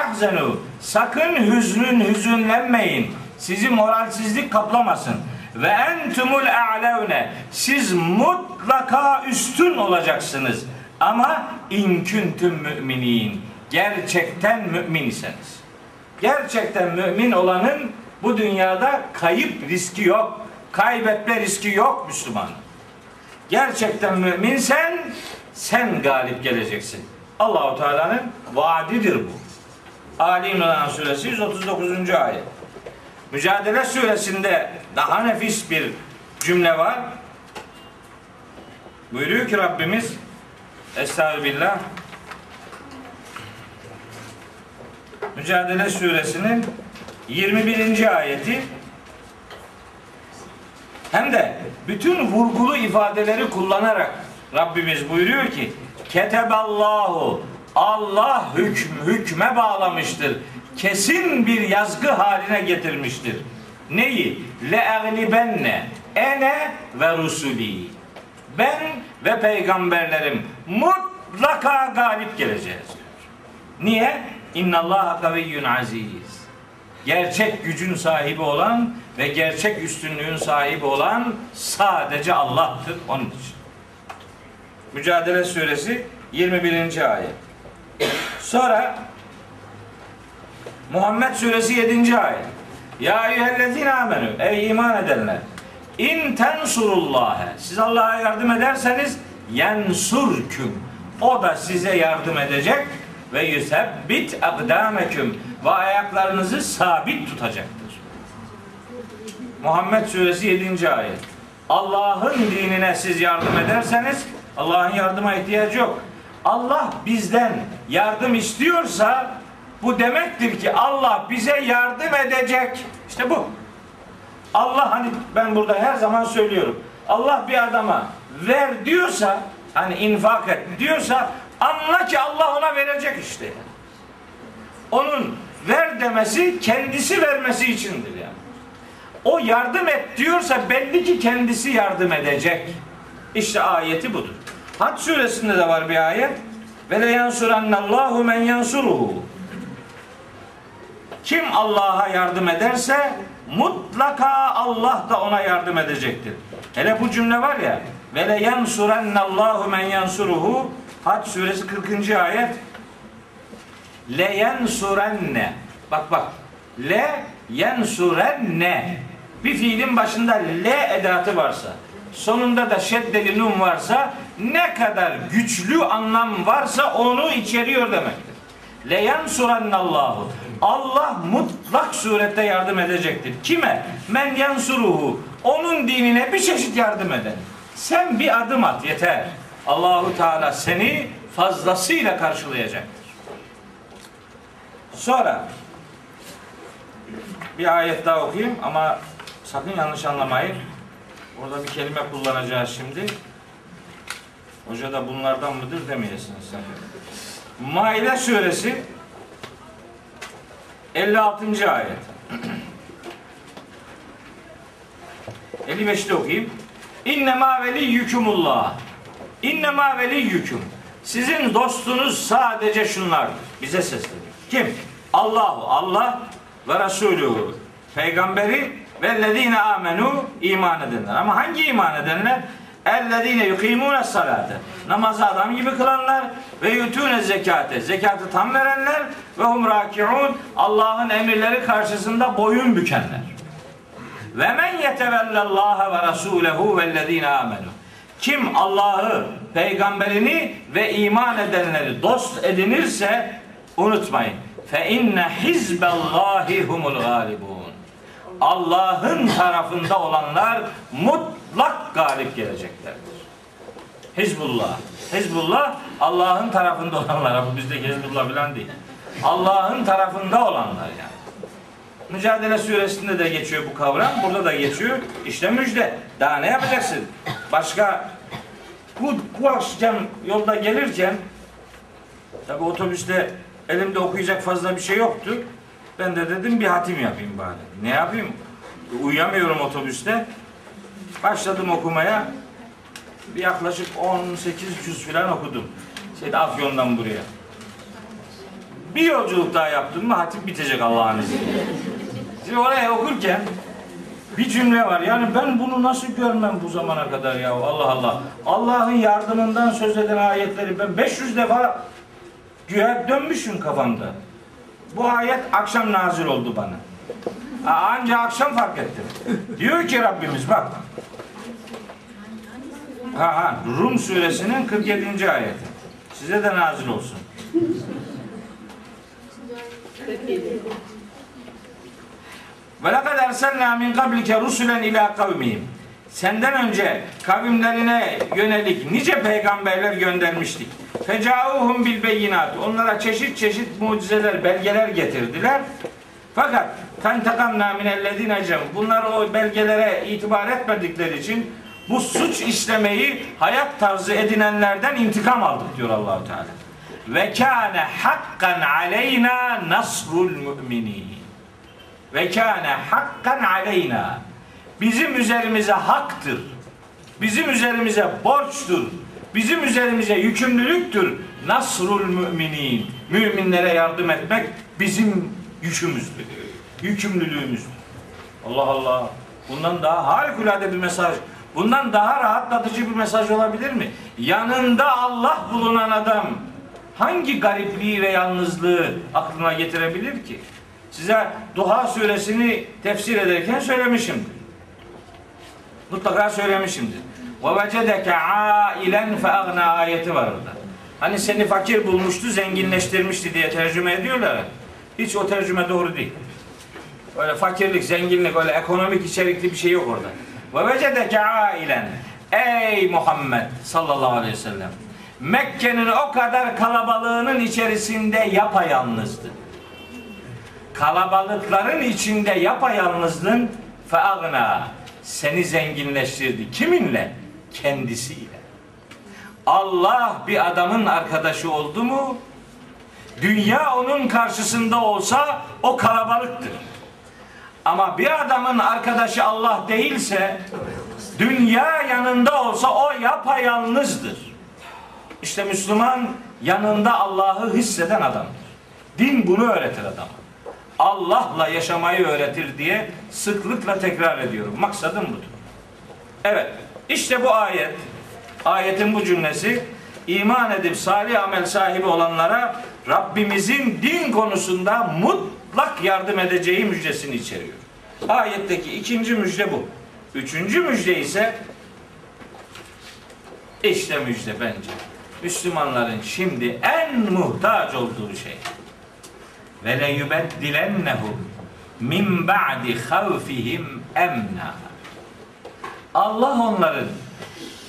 Sakın hüznün hüzünlenmeyin. Sizi moralsizlik kaplamasın. Ve entumul a'levne. Siz mutlaka üstün olacaksınız. Ama in kuntum müminin. Gerçekten mümin iseniz. Gerçekten mümin olanın bu dünyada kayıp riski yok. Kaybetme riski yok Müslüman. Gerçekten müminsen sen galip geleceksin. Allahu Teala'nın vaadidir bu. Ali İmran suresi 139. ayet. Mücadele suresinde daha nefis bir cümle var. Buyuruyor ki Rabbimiz Estağfirullah Mücadele suresinin 21. ayeti hem de bütün vurgulu ifadeleri kullanarak Rabbimiz buyuruyor ki Keteballahu Allah hükm, hükme bağlamıştır. Kesin bir yazgı haline getirmiştir. Neyi? Le eglibenne ene ve rusuli. Ben ve peygamberlerim mutlaka galip geleceğiz diyor. Niye? İnnallaha kaviyyun aziz. Gerçek gücün sahibi olan ve gerçek üstünlüğün sahibi olan sadece Allah'tır onun için. Mücadele suresi 21. ayet. Sonra Muhammed suresi 7. ayet. Ya eyyühellezine amenü ey iman edenler in tensurullâhe siz Allah'a yardım ederseniz yensurküm o da size yardım edecek ve yusebbit akdameküm ve ayaklarınızı sabit tutacaktır. Muhammed suresi 7. ayet. Allah'ın dinine siz yardım ederseniz Allah'ın yardıma ihtiyacı yok. Allah bizden yardım istiyorsa bu demektir ki Allah bize yardım edecek. İşte bu. Allah hani ben burada her zaman söylüyorum. Allah bir adama ver diyorsa hani infak et diyorsa anla ki Allah ona verecek işte. Onun ver demesi kendisi vermesi içindir yani. O yardım et diyorsa belli ki kendisi yardım edecek. İşte ayeti budur. Hac suresinde de var bir ayet. Ve le yansurannallahu men yansuruhu. Kim Allah'a yardım ederse mutlaka Allah da ona yardım edecektir. Hele bu cümle var ya ve le yansurannallahu men yansuruhu Hac suresi 40. ayet le yansurenne bak bak le yansurenne bir fiilin başında le edatı varsa sonunda da şeddeli nun varsa ne kadar güçlü anlam varsa onu içeriyor demektir. Le yansurannallahu Allah mutlak surette yardım edecektir. Kime? Men yansuruhu. Onun dinine bir çeşit yardım eden. Sen bir adım at yeter. Allahu Teala seni fazlasıyla karşılayacaktır. Sonra bir ayet daha okuyayım ama sakın yanlış anlamayın. Orada bir kelime kullanacağız şimdi. Hoca da bunlardan mıdır demeyesiniz sakın. Maide suresi 56. ayet. 55'te okuyayım. İnnemâ veliyyükumullah. İnnemâ veliyyüküm. Sizin dostunuz sadece şunlardır. Bize sesleniyor. Kim? Allahu Allah ve Resulü peygamberi ve lezine amenu iman edenler. Ama hangi iman edenler? Ellezine yukimune salate. Namazı adam gibi kılanlar ve yutune zekate. Zekatı tam verenler ve hum rakiun. Allah'ın emirleri karşısında boyun bükenler. Ve men yetevellallaha ve rasulehu vellezine amenu. Kim Allah'ı, peygamberini ve iman edenleri dost edinirse unutmayın. Fe inne hizbellahi humul galibun. Allah'ın tarafında olanlar mutlak galip geleceklerdir. Hizbullah. Hizbullah Allah'ın tarafında olanlar. Bu bizdeki Hizbullah falan değil. Allah'ın tarafında olanlar yani. Mücadele suresinde de geçiyor bu kavram. Burada da geçiyor. İşte müjde. Daha ne yapacaksın? Başka bu, bu akşam yolda gelirken tabi otobüste elimde okuyacak fazla bir şey yoktu. Ben de dedim bir hatim yapayım bari. Ne yapayım? Uyuyamıyorum otobüste. Başladım okumaya. Bir yaklaşık 18 cüz falan okudum. Şeyde Afyon'dan buraya. Bir yolculuk daha yaptım mı hatim bitecek Allah'ın izniyle. Şimdi oraya okurken bir cümle var. Yani ben bunu nasıl görmem bu zamana kadar ya Allah Allah. Allah'ın yardımından söz eden ayetleri ben 500 defa güya dönmüşüm kafamda. Bu ayet akşam nazil oldu bana. Anca akşam fark ettim. Diyor ki Rabbimiz bak. Ha ha Rum suresinin 47. ayeti. Size de nazil olsun. Ve lekad erselna min qablike rusulen ila kavmihim. Senden önce kavimlerine yönelik nice peygamberler göndermiştik. Fecauhum bil beyinat. Onlara çeşit çeşit mucizeler, belgeler getirdiler. Fakat fentakamna minellezine ecrem. Bunlar o belgelere itibar etmedikleri için bu suç işlemeyi hayat tarzı edinenlerden intikam aldık diyor Allahu Teala. Ve kâne hakkan aleyna nasrul müminin. Ve kâne hakkan aleyna. Bizim üzerimize haktır. Bizim üzerimize borçtur. Bizim üzerimize yükümlülüktür. Nasrul müminin. Müminlere yardım etmek bizim yükümüzdür. Yükümlülüğümüzdür. Allah Allah. Bundan daha harikulade bir mesaj. Bundan daha rahatlatıcı bir mesaj olabilir mi? Yanında Allah bulunan adam hangi garipliği ve yalnızlığı aklına getirebilir ki? Size Duha suresini tefsir ederken söylemişimdir. Mutlaka söylemişimdir. Ve vecedeke ailen fe agna ayeti var orada. Hani seni fakir bulmuştu, zenginleştirmişti diye tercüme ediyorlar. Hiç o tercüme doğru değil. Öyle fakirlik, zenginlik, öyle ekonomik içerikli bir şey yok orada. Ve vecedeke ailen. Ey Muhammed sallallahu aleyhi ve sellem. Mekke'nin o kadar kalabalığının içerisinde yapayalnızdı. Kalabalıkların içinde yapayalnızlığın feagna seni zenginleştirdi. Kiminle? Kendisiyle. Allah bir adamın arkadaşı oldu mu dünya onun karşısında olsa o kalabalıktır. Ama bir adamın arkadaşı Allah değilse dünya yanında olsa o yapayalnızdır. İşte Müslüman yanında Allah'ı hisseden adamdır. Din bunu öğretir adama. Allah'la yaşamayı öğretir diye sıklıkla tekrar ediyorum. Maksadım budur. Evet. işte bu ayet, ayetin bu cümlesi iman edip salih amel sahibi olanlara Rabbimizin din konusunda mutlak yardım edeceği müjdesini içeriyor. Ayetteki ikinci müjde bu. Üçüncü müjde ise işte müjde bence. Müslümanların şimdi en muhtaç olduğu şey. Ve le yubeddilennehum min ba'di havfihim emna. Allah onların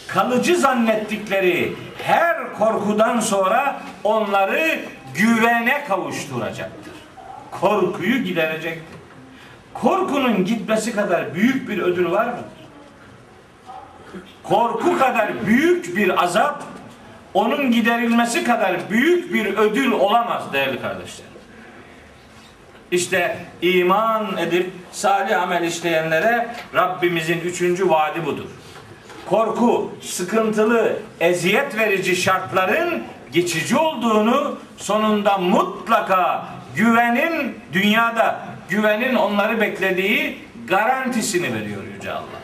kalıcı zannettikleri her korkudan sonra onları güvene kavuşturacaktır. Korkuyu giderecektir. Korkunun gitmesi kadar büyük bir ödül var mıdır? Korku kadar büyük bir azap, onun giderilmesi kadar büyük bir ödül olamaz değerli kardeşlerim. İşte iman edip salih amel işleyenlere Rabbimizin üçüncü vaadi budur. korku, sıkıntılı, eziyet verici şartların geçici olduğunu sonunda mutlaka güvenin dünyada güvenin onları beklediği garantisini veriyor Yüce Allah.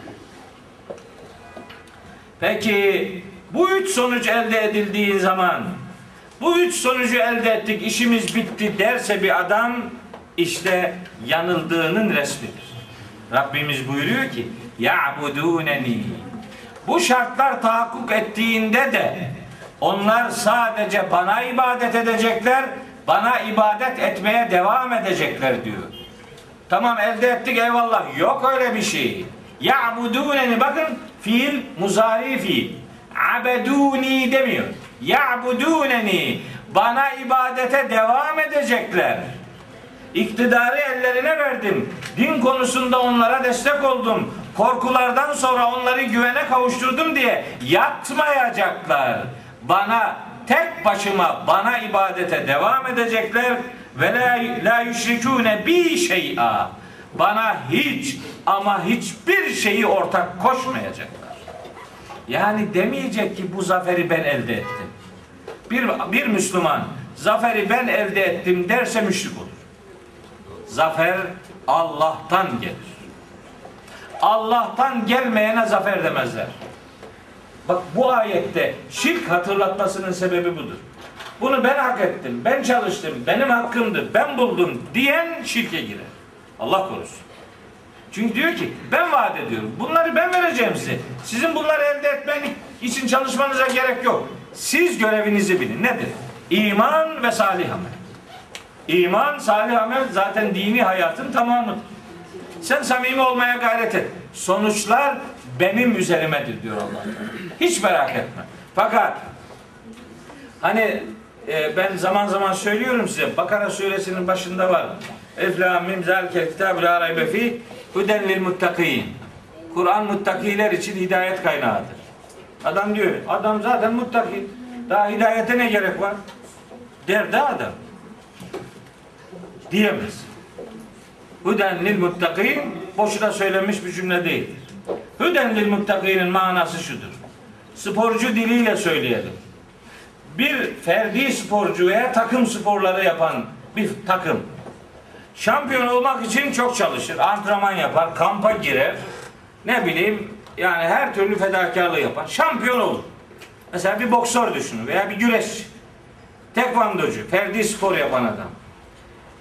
Peki bu üç sonuç elde edildiği zaman bu üç sonucu elde ettik işimiz bitti derse bir adam işte yanıldığının resmidir. Rabbimiz buyuruyor ki ya'buduneni bu şartlar tahakkuk ettiğinde de onlar sadece bana ibadet edecekler, bana ibadet etmeye devam edecekler diyor. Tamam elde ettik eyvallah. Yok öyle bir şey. Ya'buduneni bakın fiil muzari fiil. Abeduni demiyor. Ya'buduneni bana ibadete devam edecekler. İktidarı ellerine verdim. Din konusunda onlara destek oldum. Korkulardan sonra onları güvene kavuşturdum diye yatmayacaklar. Bana tek başıma bana ibadete devam edecekler ve la, la yüşrikûne bi şey'a. Bana hiç ama hiçbir şeyi ortak koşmayacaklar. Yani demeyecek ki bu zaferi ben elde ettim. Bir, bir Müslüman zaferi ben elde ettim derse müşrik olur. Zafer Allah'tan gelir. Allah'tan gelmeyene zafer demezler. Bak bu ayette şirk hatırlatmasının sebebi budur. Bunu ben hak ettim, ben çalıştım, benim hakkımdı, ben buldum diyen şirke girer. Allah korusun. Çünkü diyor ki ben vaat ediyorum. Bunları ben vereceğim size. Sizin bunları elde etmen için çalışmanıza gerek yok. Siz görevinizi bilin. Nedir? İman ve salih amel. İman, salih amel zaten dini hayatın tamamıdır. Sen samimi olmaya gayret et. Sonuçlar benim üzerimedir diyor Allah. Hiç merak etme. Fakat hani e, ben zaman zaman söylüyorum size Bakara suresinin başında var. Elif lam mim zalike kitab la raybe fi huden lil muttakin. Kur'an muttakiler için hidayet kaynağıdır. Adam diyor, adam zaten muttaki. Daha hidayete ne gerek var? Der de adam. Diyemez. Huden lil muttakin boşuna söylenmiş bir cümle değildir. Hüden lil muttakinin manası şudur. Sporcu diliyle söyleyelim. Bir ferdi sporcu veya takım sporları yapan bir takım şampiyon olmak için çok çalışır. Antrenman yapar, kampa girer. Ne bileyim yani her türlü fedakarlığı yapar. Şampiyon olur. Mesela bir boksör düşünün veya bir güreşçi. Tekvandocu, ferdi spor yapan adam.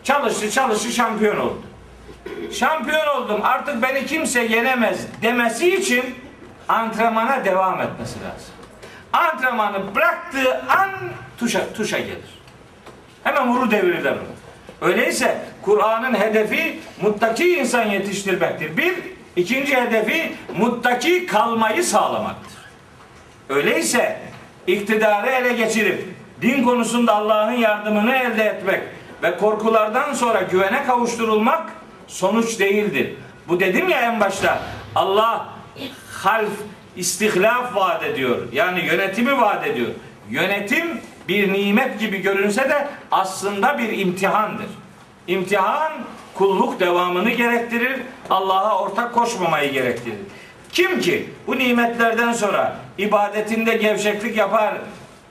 Çalıştı, çalıştı, şampiyon oldu şampiyon oldum artık beni kimse yenemez demesi için antrenmana devam etmesi lazım. Antrenmanı bıraktığı an tuşa, tuşa gelir. Hemen vuru devirirler onu. Öyleyse Kur'an'ın hedefi muttaki insan yetiştirmektir. Bir, ikinci hedefi muttaki kalmayı sağlamaktır. Öyleyse iktidarı ele geçirip din konusunda Allah'ın yardımını elde etmek ve korkulardan sonra güvene kavuşturulmak sonuç değildir. Bu dedim ya en başta Allah half istihlaf vaat ediyor. Yani yönetimi vaat ediyor. Yönetim bir nimet gibi görünse de aslında bir imtihandır. İmtihan kulluk devamını gerektirir. Allah'a ortak koşmamayı gerektirir. Kim ki bu nimetlerden sonra ibadetinde gevşeklik yapar,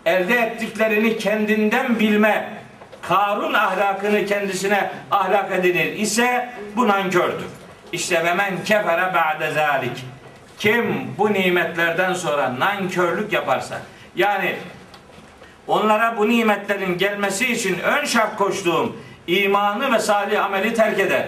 elde ettiklerini kendinden bilme, Karun ahlakını kendisine ahlak edinir ise bu nankördür. İşte ve men kefere ba'de zalik. Kim bu nimetlerden sonra nankörlük yaparsa yani onlara bu nimetlerin gelmesi için ön şart koştuğum imanı ve salih ameli terk eder.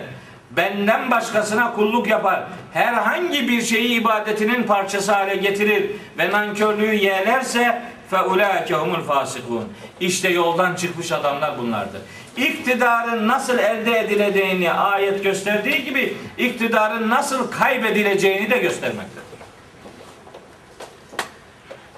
Benden başkasına kulluk yapar. Herhangi bir şeyi ibadetinin parçası hale getirir ve nankörlüğü yeğlerse fe ulaike humul fasikun. İşte yoldan çıkmış adamlar bunlardır. İktidarın nasıl elde edileceğini ayet gösterdiği gibi iktidarın nasıl kaybedileceğini de göstermektedir.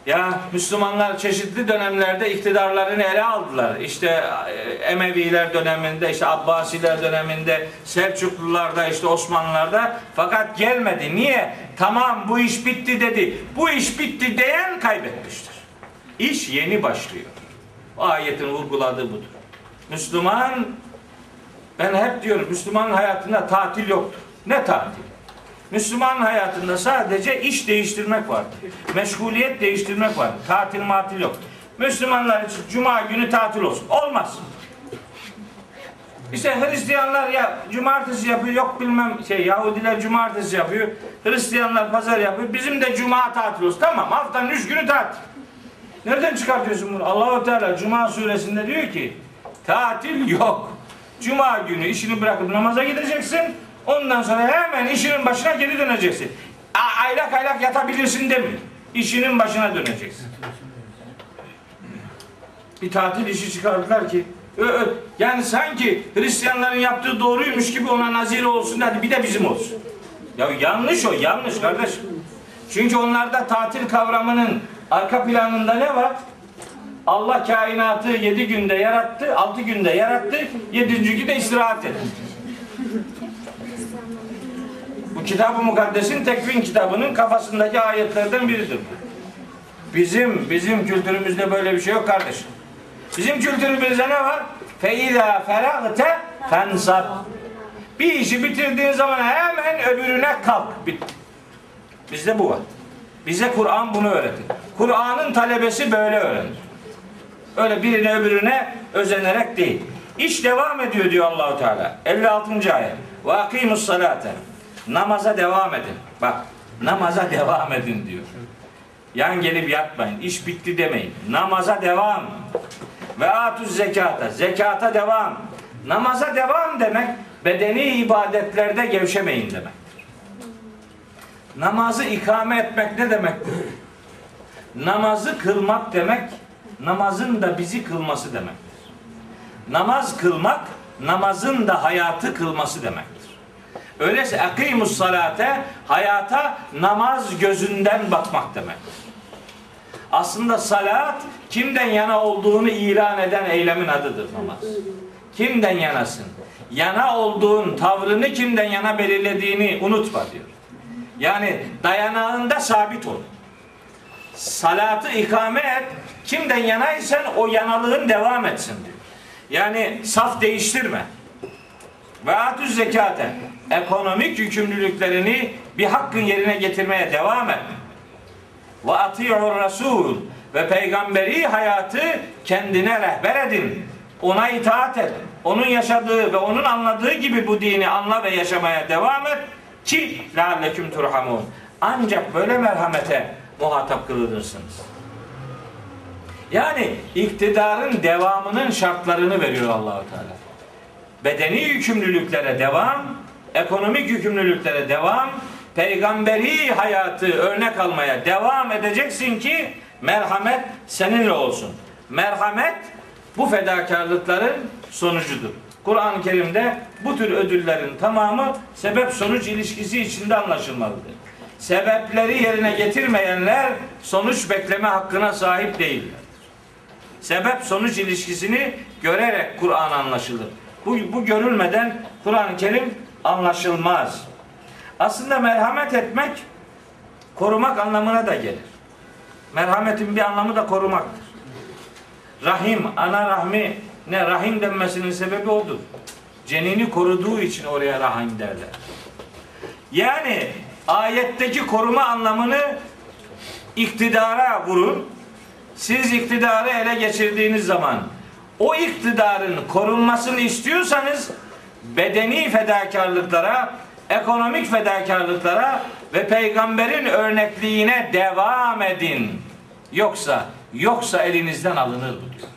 Ya Müslümanlar çeşitli dönemlerde iktidarlarını ele aldılar. İşte e, Emeviler döneminde, işte Abbasiler döneminde, Selçuklularda, işte Osmanlılarda fakat gelmedi. Niye? Tamam bu iş bitti dedi. Bu iş bitti diyen kaybetmiştir. İş yeni başlıyor. O ayetin vurguladığı budur. Müslüman ben hep diyorum Müslümanın hayatında tatil yoktur. Ne tatil? Müslüman hayatında sadece iş değiştirmek vardır. Meşguliyet değiştirmek vardır. Tatil matil yok. Müslümanlar için cuma günü tatil olsun. Olmaz. İşte Hristiyanlar ya cumartesi yapıyor yok bilmem şey Yahudiler cumartesi yapıyor. Hristiyanlar pazar yapıyor. Bizim de cuma tatil olsun. Tamam haftanın üç günü tatil. Nereden çıkartıyorsun bunu? Allahu Teala Cuma suresinde diyor ki tatil yok. Cuma günü işini bırakıp namaza gideceksin. Ondan sonra hemen işinin başına geri döneceksin. A- aylak aylak yatabilirsin demiyor. İşinin başına döneceksin. Bir tatil işi çıkardılar ki yani sanki Hristiyanların yaptığı doğruymuş gibi ona nazir olsun hadi bir de bizim olsun. Ya yanlış o yanlış kardeş. Çünkü onlarda tatil kavramının arka planında ne var? Allah kainatı yedi günde yarattı, altı günde yarattı, yedinci günde istirahat etti. Bu kitab-ı mukaddesin tekvin kitabının kafasındaki ayetlerden biridir. Bizim bizim kültürümüzde böyle bir şey yok kardeşim. Bizim kültürümüzde ne var? Feiza feragte fensab. Bir işi bitirdiğin zaman hemen öbürüne kalk. Bitti. Bizde bu var. Bize Kur'an bunu öğretir. Kur'an'ın talebesi böyle öğrenir. Öyle birine öbürüne özenerek değil. İş devam ediyor diyor Allahu Teala. 56. ayet. Ve akimus salate. Namaza devam edin. Bak namaza devam edin diyor. Yan gelip yatmayın. İş bitti demeyin. Namaza devam. Ve atuz zekata. Zekata devam. Namaza devam demek bedeni ibadetlerde gevşemeyin demek. Namazı ikame etmek ne demektir? Namazı kılmak demek, namazın da bizi kılması demektir. Namaz kılmak, namazın da hayatı kılması demektir. Öyleyse akimus salate, hayata namaz gözünden bakmak demektir. Aslında salat, kimden yana olduğunu ilan eden eylemin adıdır namaz. Kimden yanasın? Yana olduğun tavrını kimden yana belirlediğini unutma diyor. Yani dayanağında sabit ol. Salatı ikame et. Kimden yanaysan o yanalığın devam etsin diyor. Yani saf değiştirme. Ve atüz zekate. Ekonomik yükümlülüklerini bir hakkın yerine getirmeye devam et. Ve ati'ur rasul. Ve peygamberi hayatı kendine rehber edin. Ona itaat et. Onun yaşadığı ve onun anladığı gibi bu dini anla ve yaşamaya devam et ki lealleküm turhamun. Ancak böyle merhamete muhatap kılınırsınız. Yani iktidarın devamının şartlarını veriyor Allahu Teala. Bedeni yükümlülüklere devam, ekonomik yükümlülüklere devam, peygamberi hayatı örnek almaya devam edeceksin ki merhamet seninle olsun. Merhamet bu fedakarlıkların sonucudur. Kur'an-ı Kerim'de bu tür ödüllerin tamamı sebep sonuç ilişkisi içinde anlaşılmalıdır. Sebepleri yerine getirmeyenler sonuç bekleme hakkına sahip değiller. Sebep sonuç ilişkisini görerek Kur'an anlaşılır. Bu, bu görülmeden Kur'an-ı Kerim anlaşılmaz. Aslında merhamet etmek korumak anlamına da gelir. Merhametin bir anlamı da korumaktır. Rahim, ana rahmi ne rahim denmesinin sebebi odur. Cenini koruduğu için oraya rahim derler. Yani ayetteki koruma anlamını iktidara vurun. Siz iktidarı ele geçirdiğiniz zaman o iktidarın korunmasını istiyorsanız bedeni fedakarlıklara, ekonomik fedakarlıklara ve peygamberin örnekliğine devam edin. Yoksa yoksa elinizden alınır bu diyor.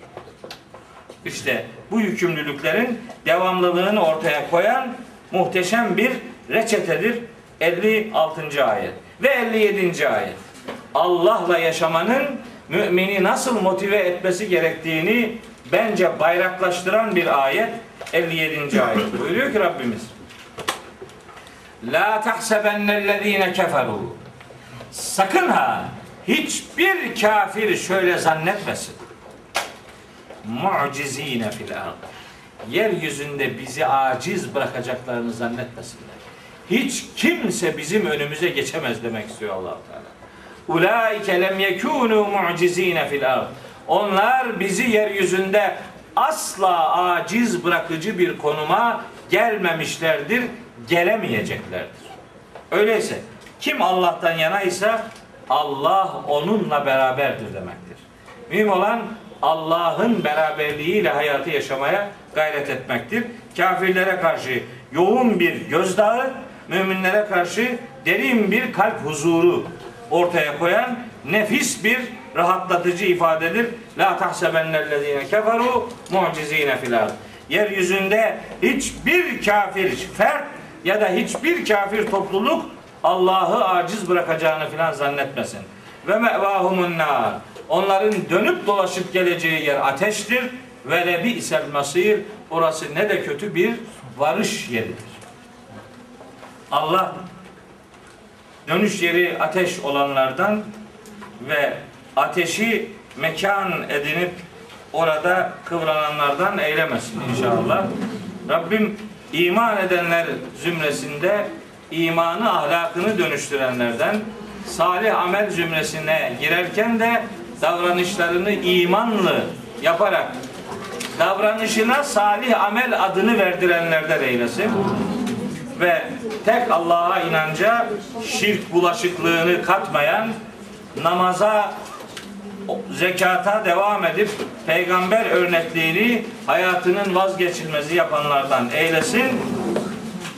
İşte bu yükümlülüklerin devamlılığını ortaya koyan muhteşem bir reçetedir 56. ayet ve 57. ayet. Allah'la yaşamanın mümini nasıl motive etmesi gerektiğini bence bayraklaştıran bir ayet 57. ayet. Buyuruyor ki Rabbimiz La tahsebennellezine keferu Sakın ha hiçbir kafir şöyle zannetmesin. Mucizine fil ard. Yeryüzünde bizi aciz bırakacaklarını zannetmesinler. Hiç kimse bizim önümüze geçemez demek istiyor allah Teala. Ulaike lem yekunu mucizine fil ard. Onlar bizi yeryüzünde asla aciz bırakıcı bir konuma gelmemişlerdir, gelemeyeceklerdir. Öyleyse kim Allah'tan yanaysa Allah onunla beraberdir demektir. Mühim olan Allah'ın beraberliğiyle hayatı yaşamaya gayret etmektir. Kafirlere karşı yoğun bir gözdağı, müminlere karşı derin bir kalp huzuru ortaya koyan nefis bir rahatlatıcı ifadedir. La tahsebennellezine keferu mucizine fil ard. Yeryüzünde hiçbir kafir fert ya da hiçbir kafir topluluk Allah'ı aciz bırakacağını filan zannetmesin. Ve mevahumun nar. Onların dönüp dolaşıp geleceği yer ateştir. Ve lebi isel masir. Orası ne de kötü bir varış yeridir. Allah dönüş yeri ateş olanlardan ve ateşi mekan edinip orada kıvrananlardan eylemesin inşallah. Rabbim iman edenler zümresinde imanı ahlakını dönüştürenlerden salih amel zümresine girerken de davranışlarını imanlı yaparak davranışına salih amel adını verdirenlerden eylesin ve tek Allah'a inanca şirk bulaşıklığını katmayan namaza zekata devam edip peygamber örnekliğini hayatının vazgeçilmezi yapanlardan eylesin.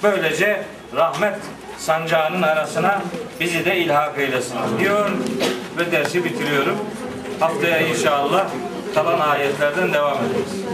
Böylece rahmet sancağının arasına bizi de ilhak eylesin diyor ve dersi bitiriyorum. Haftaya inşallah kalan ayetlerden devam ederiz.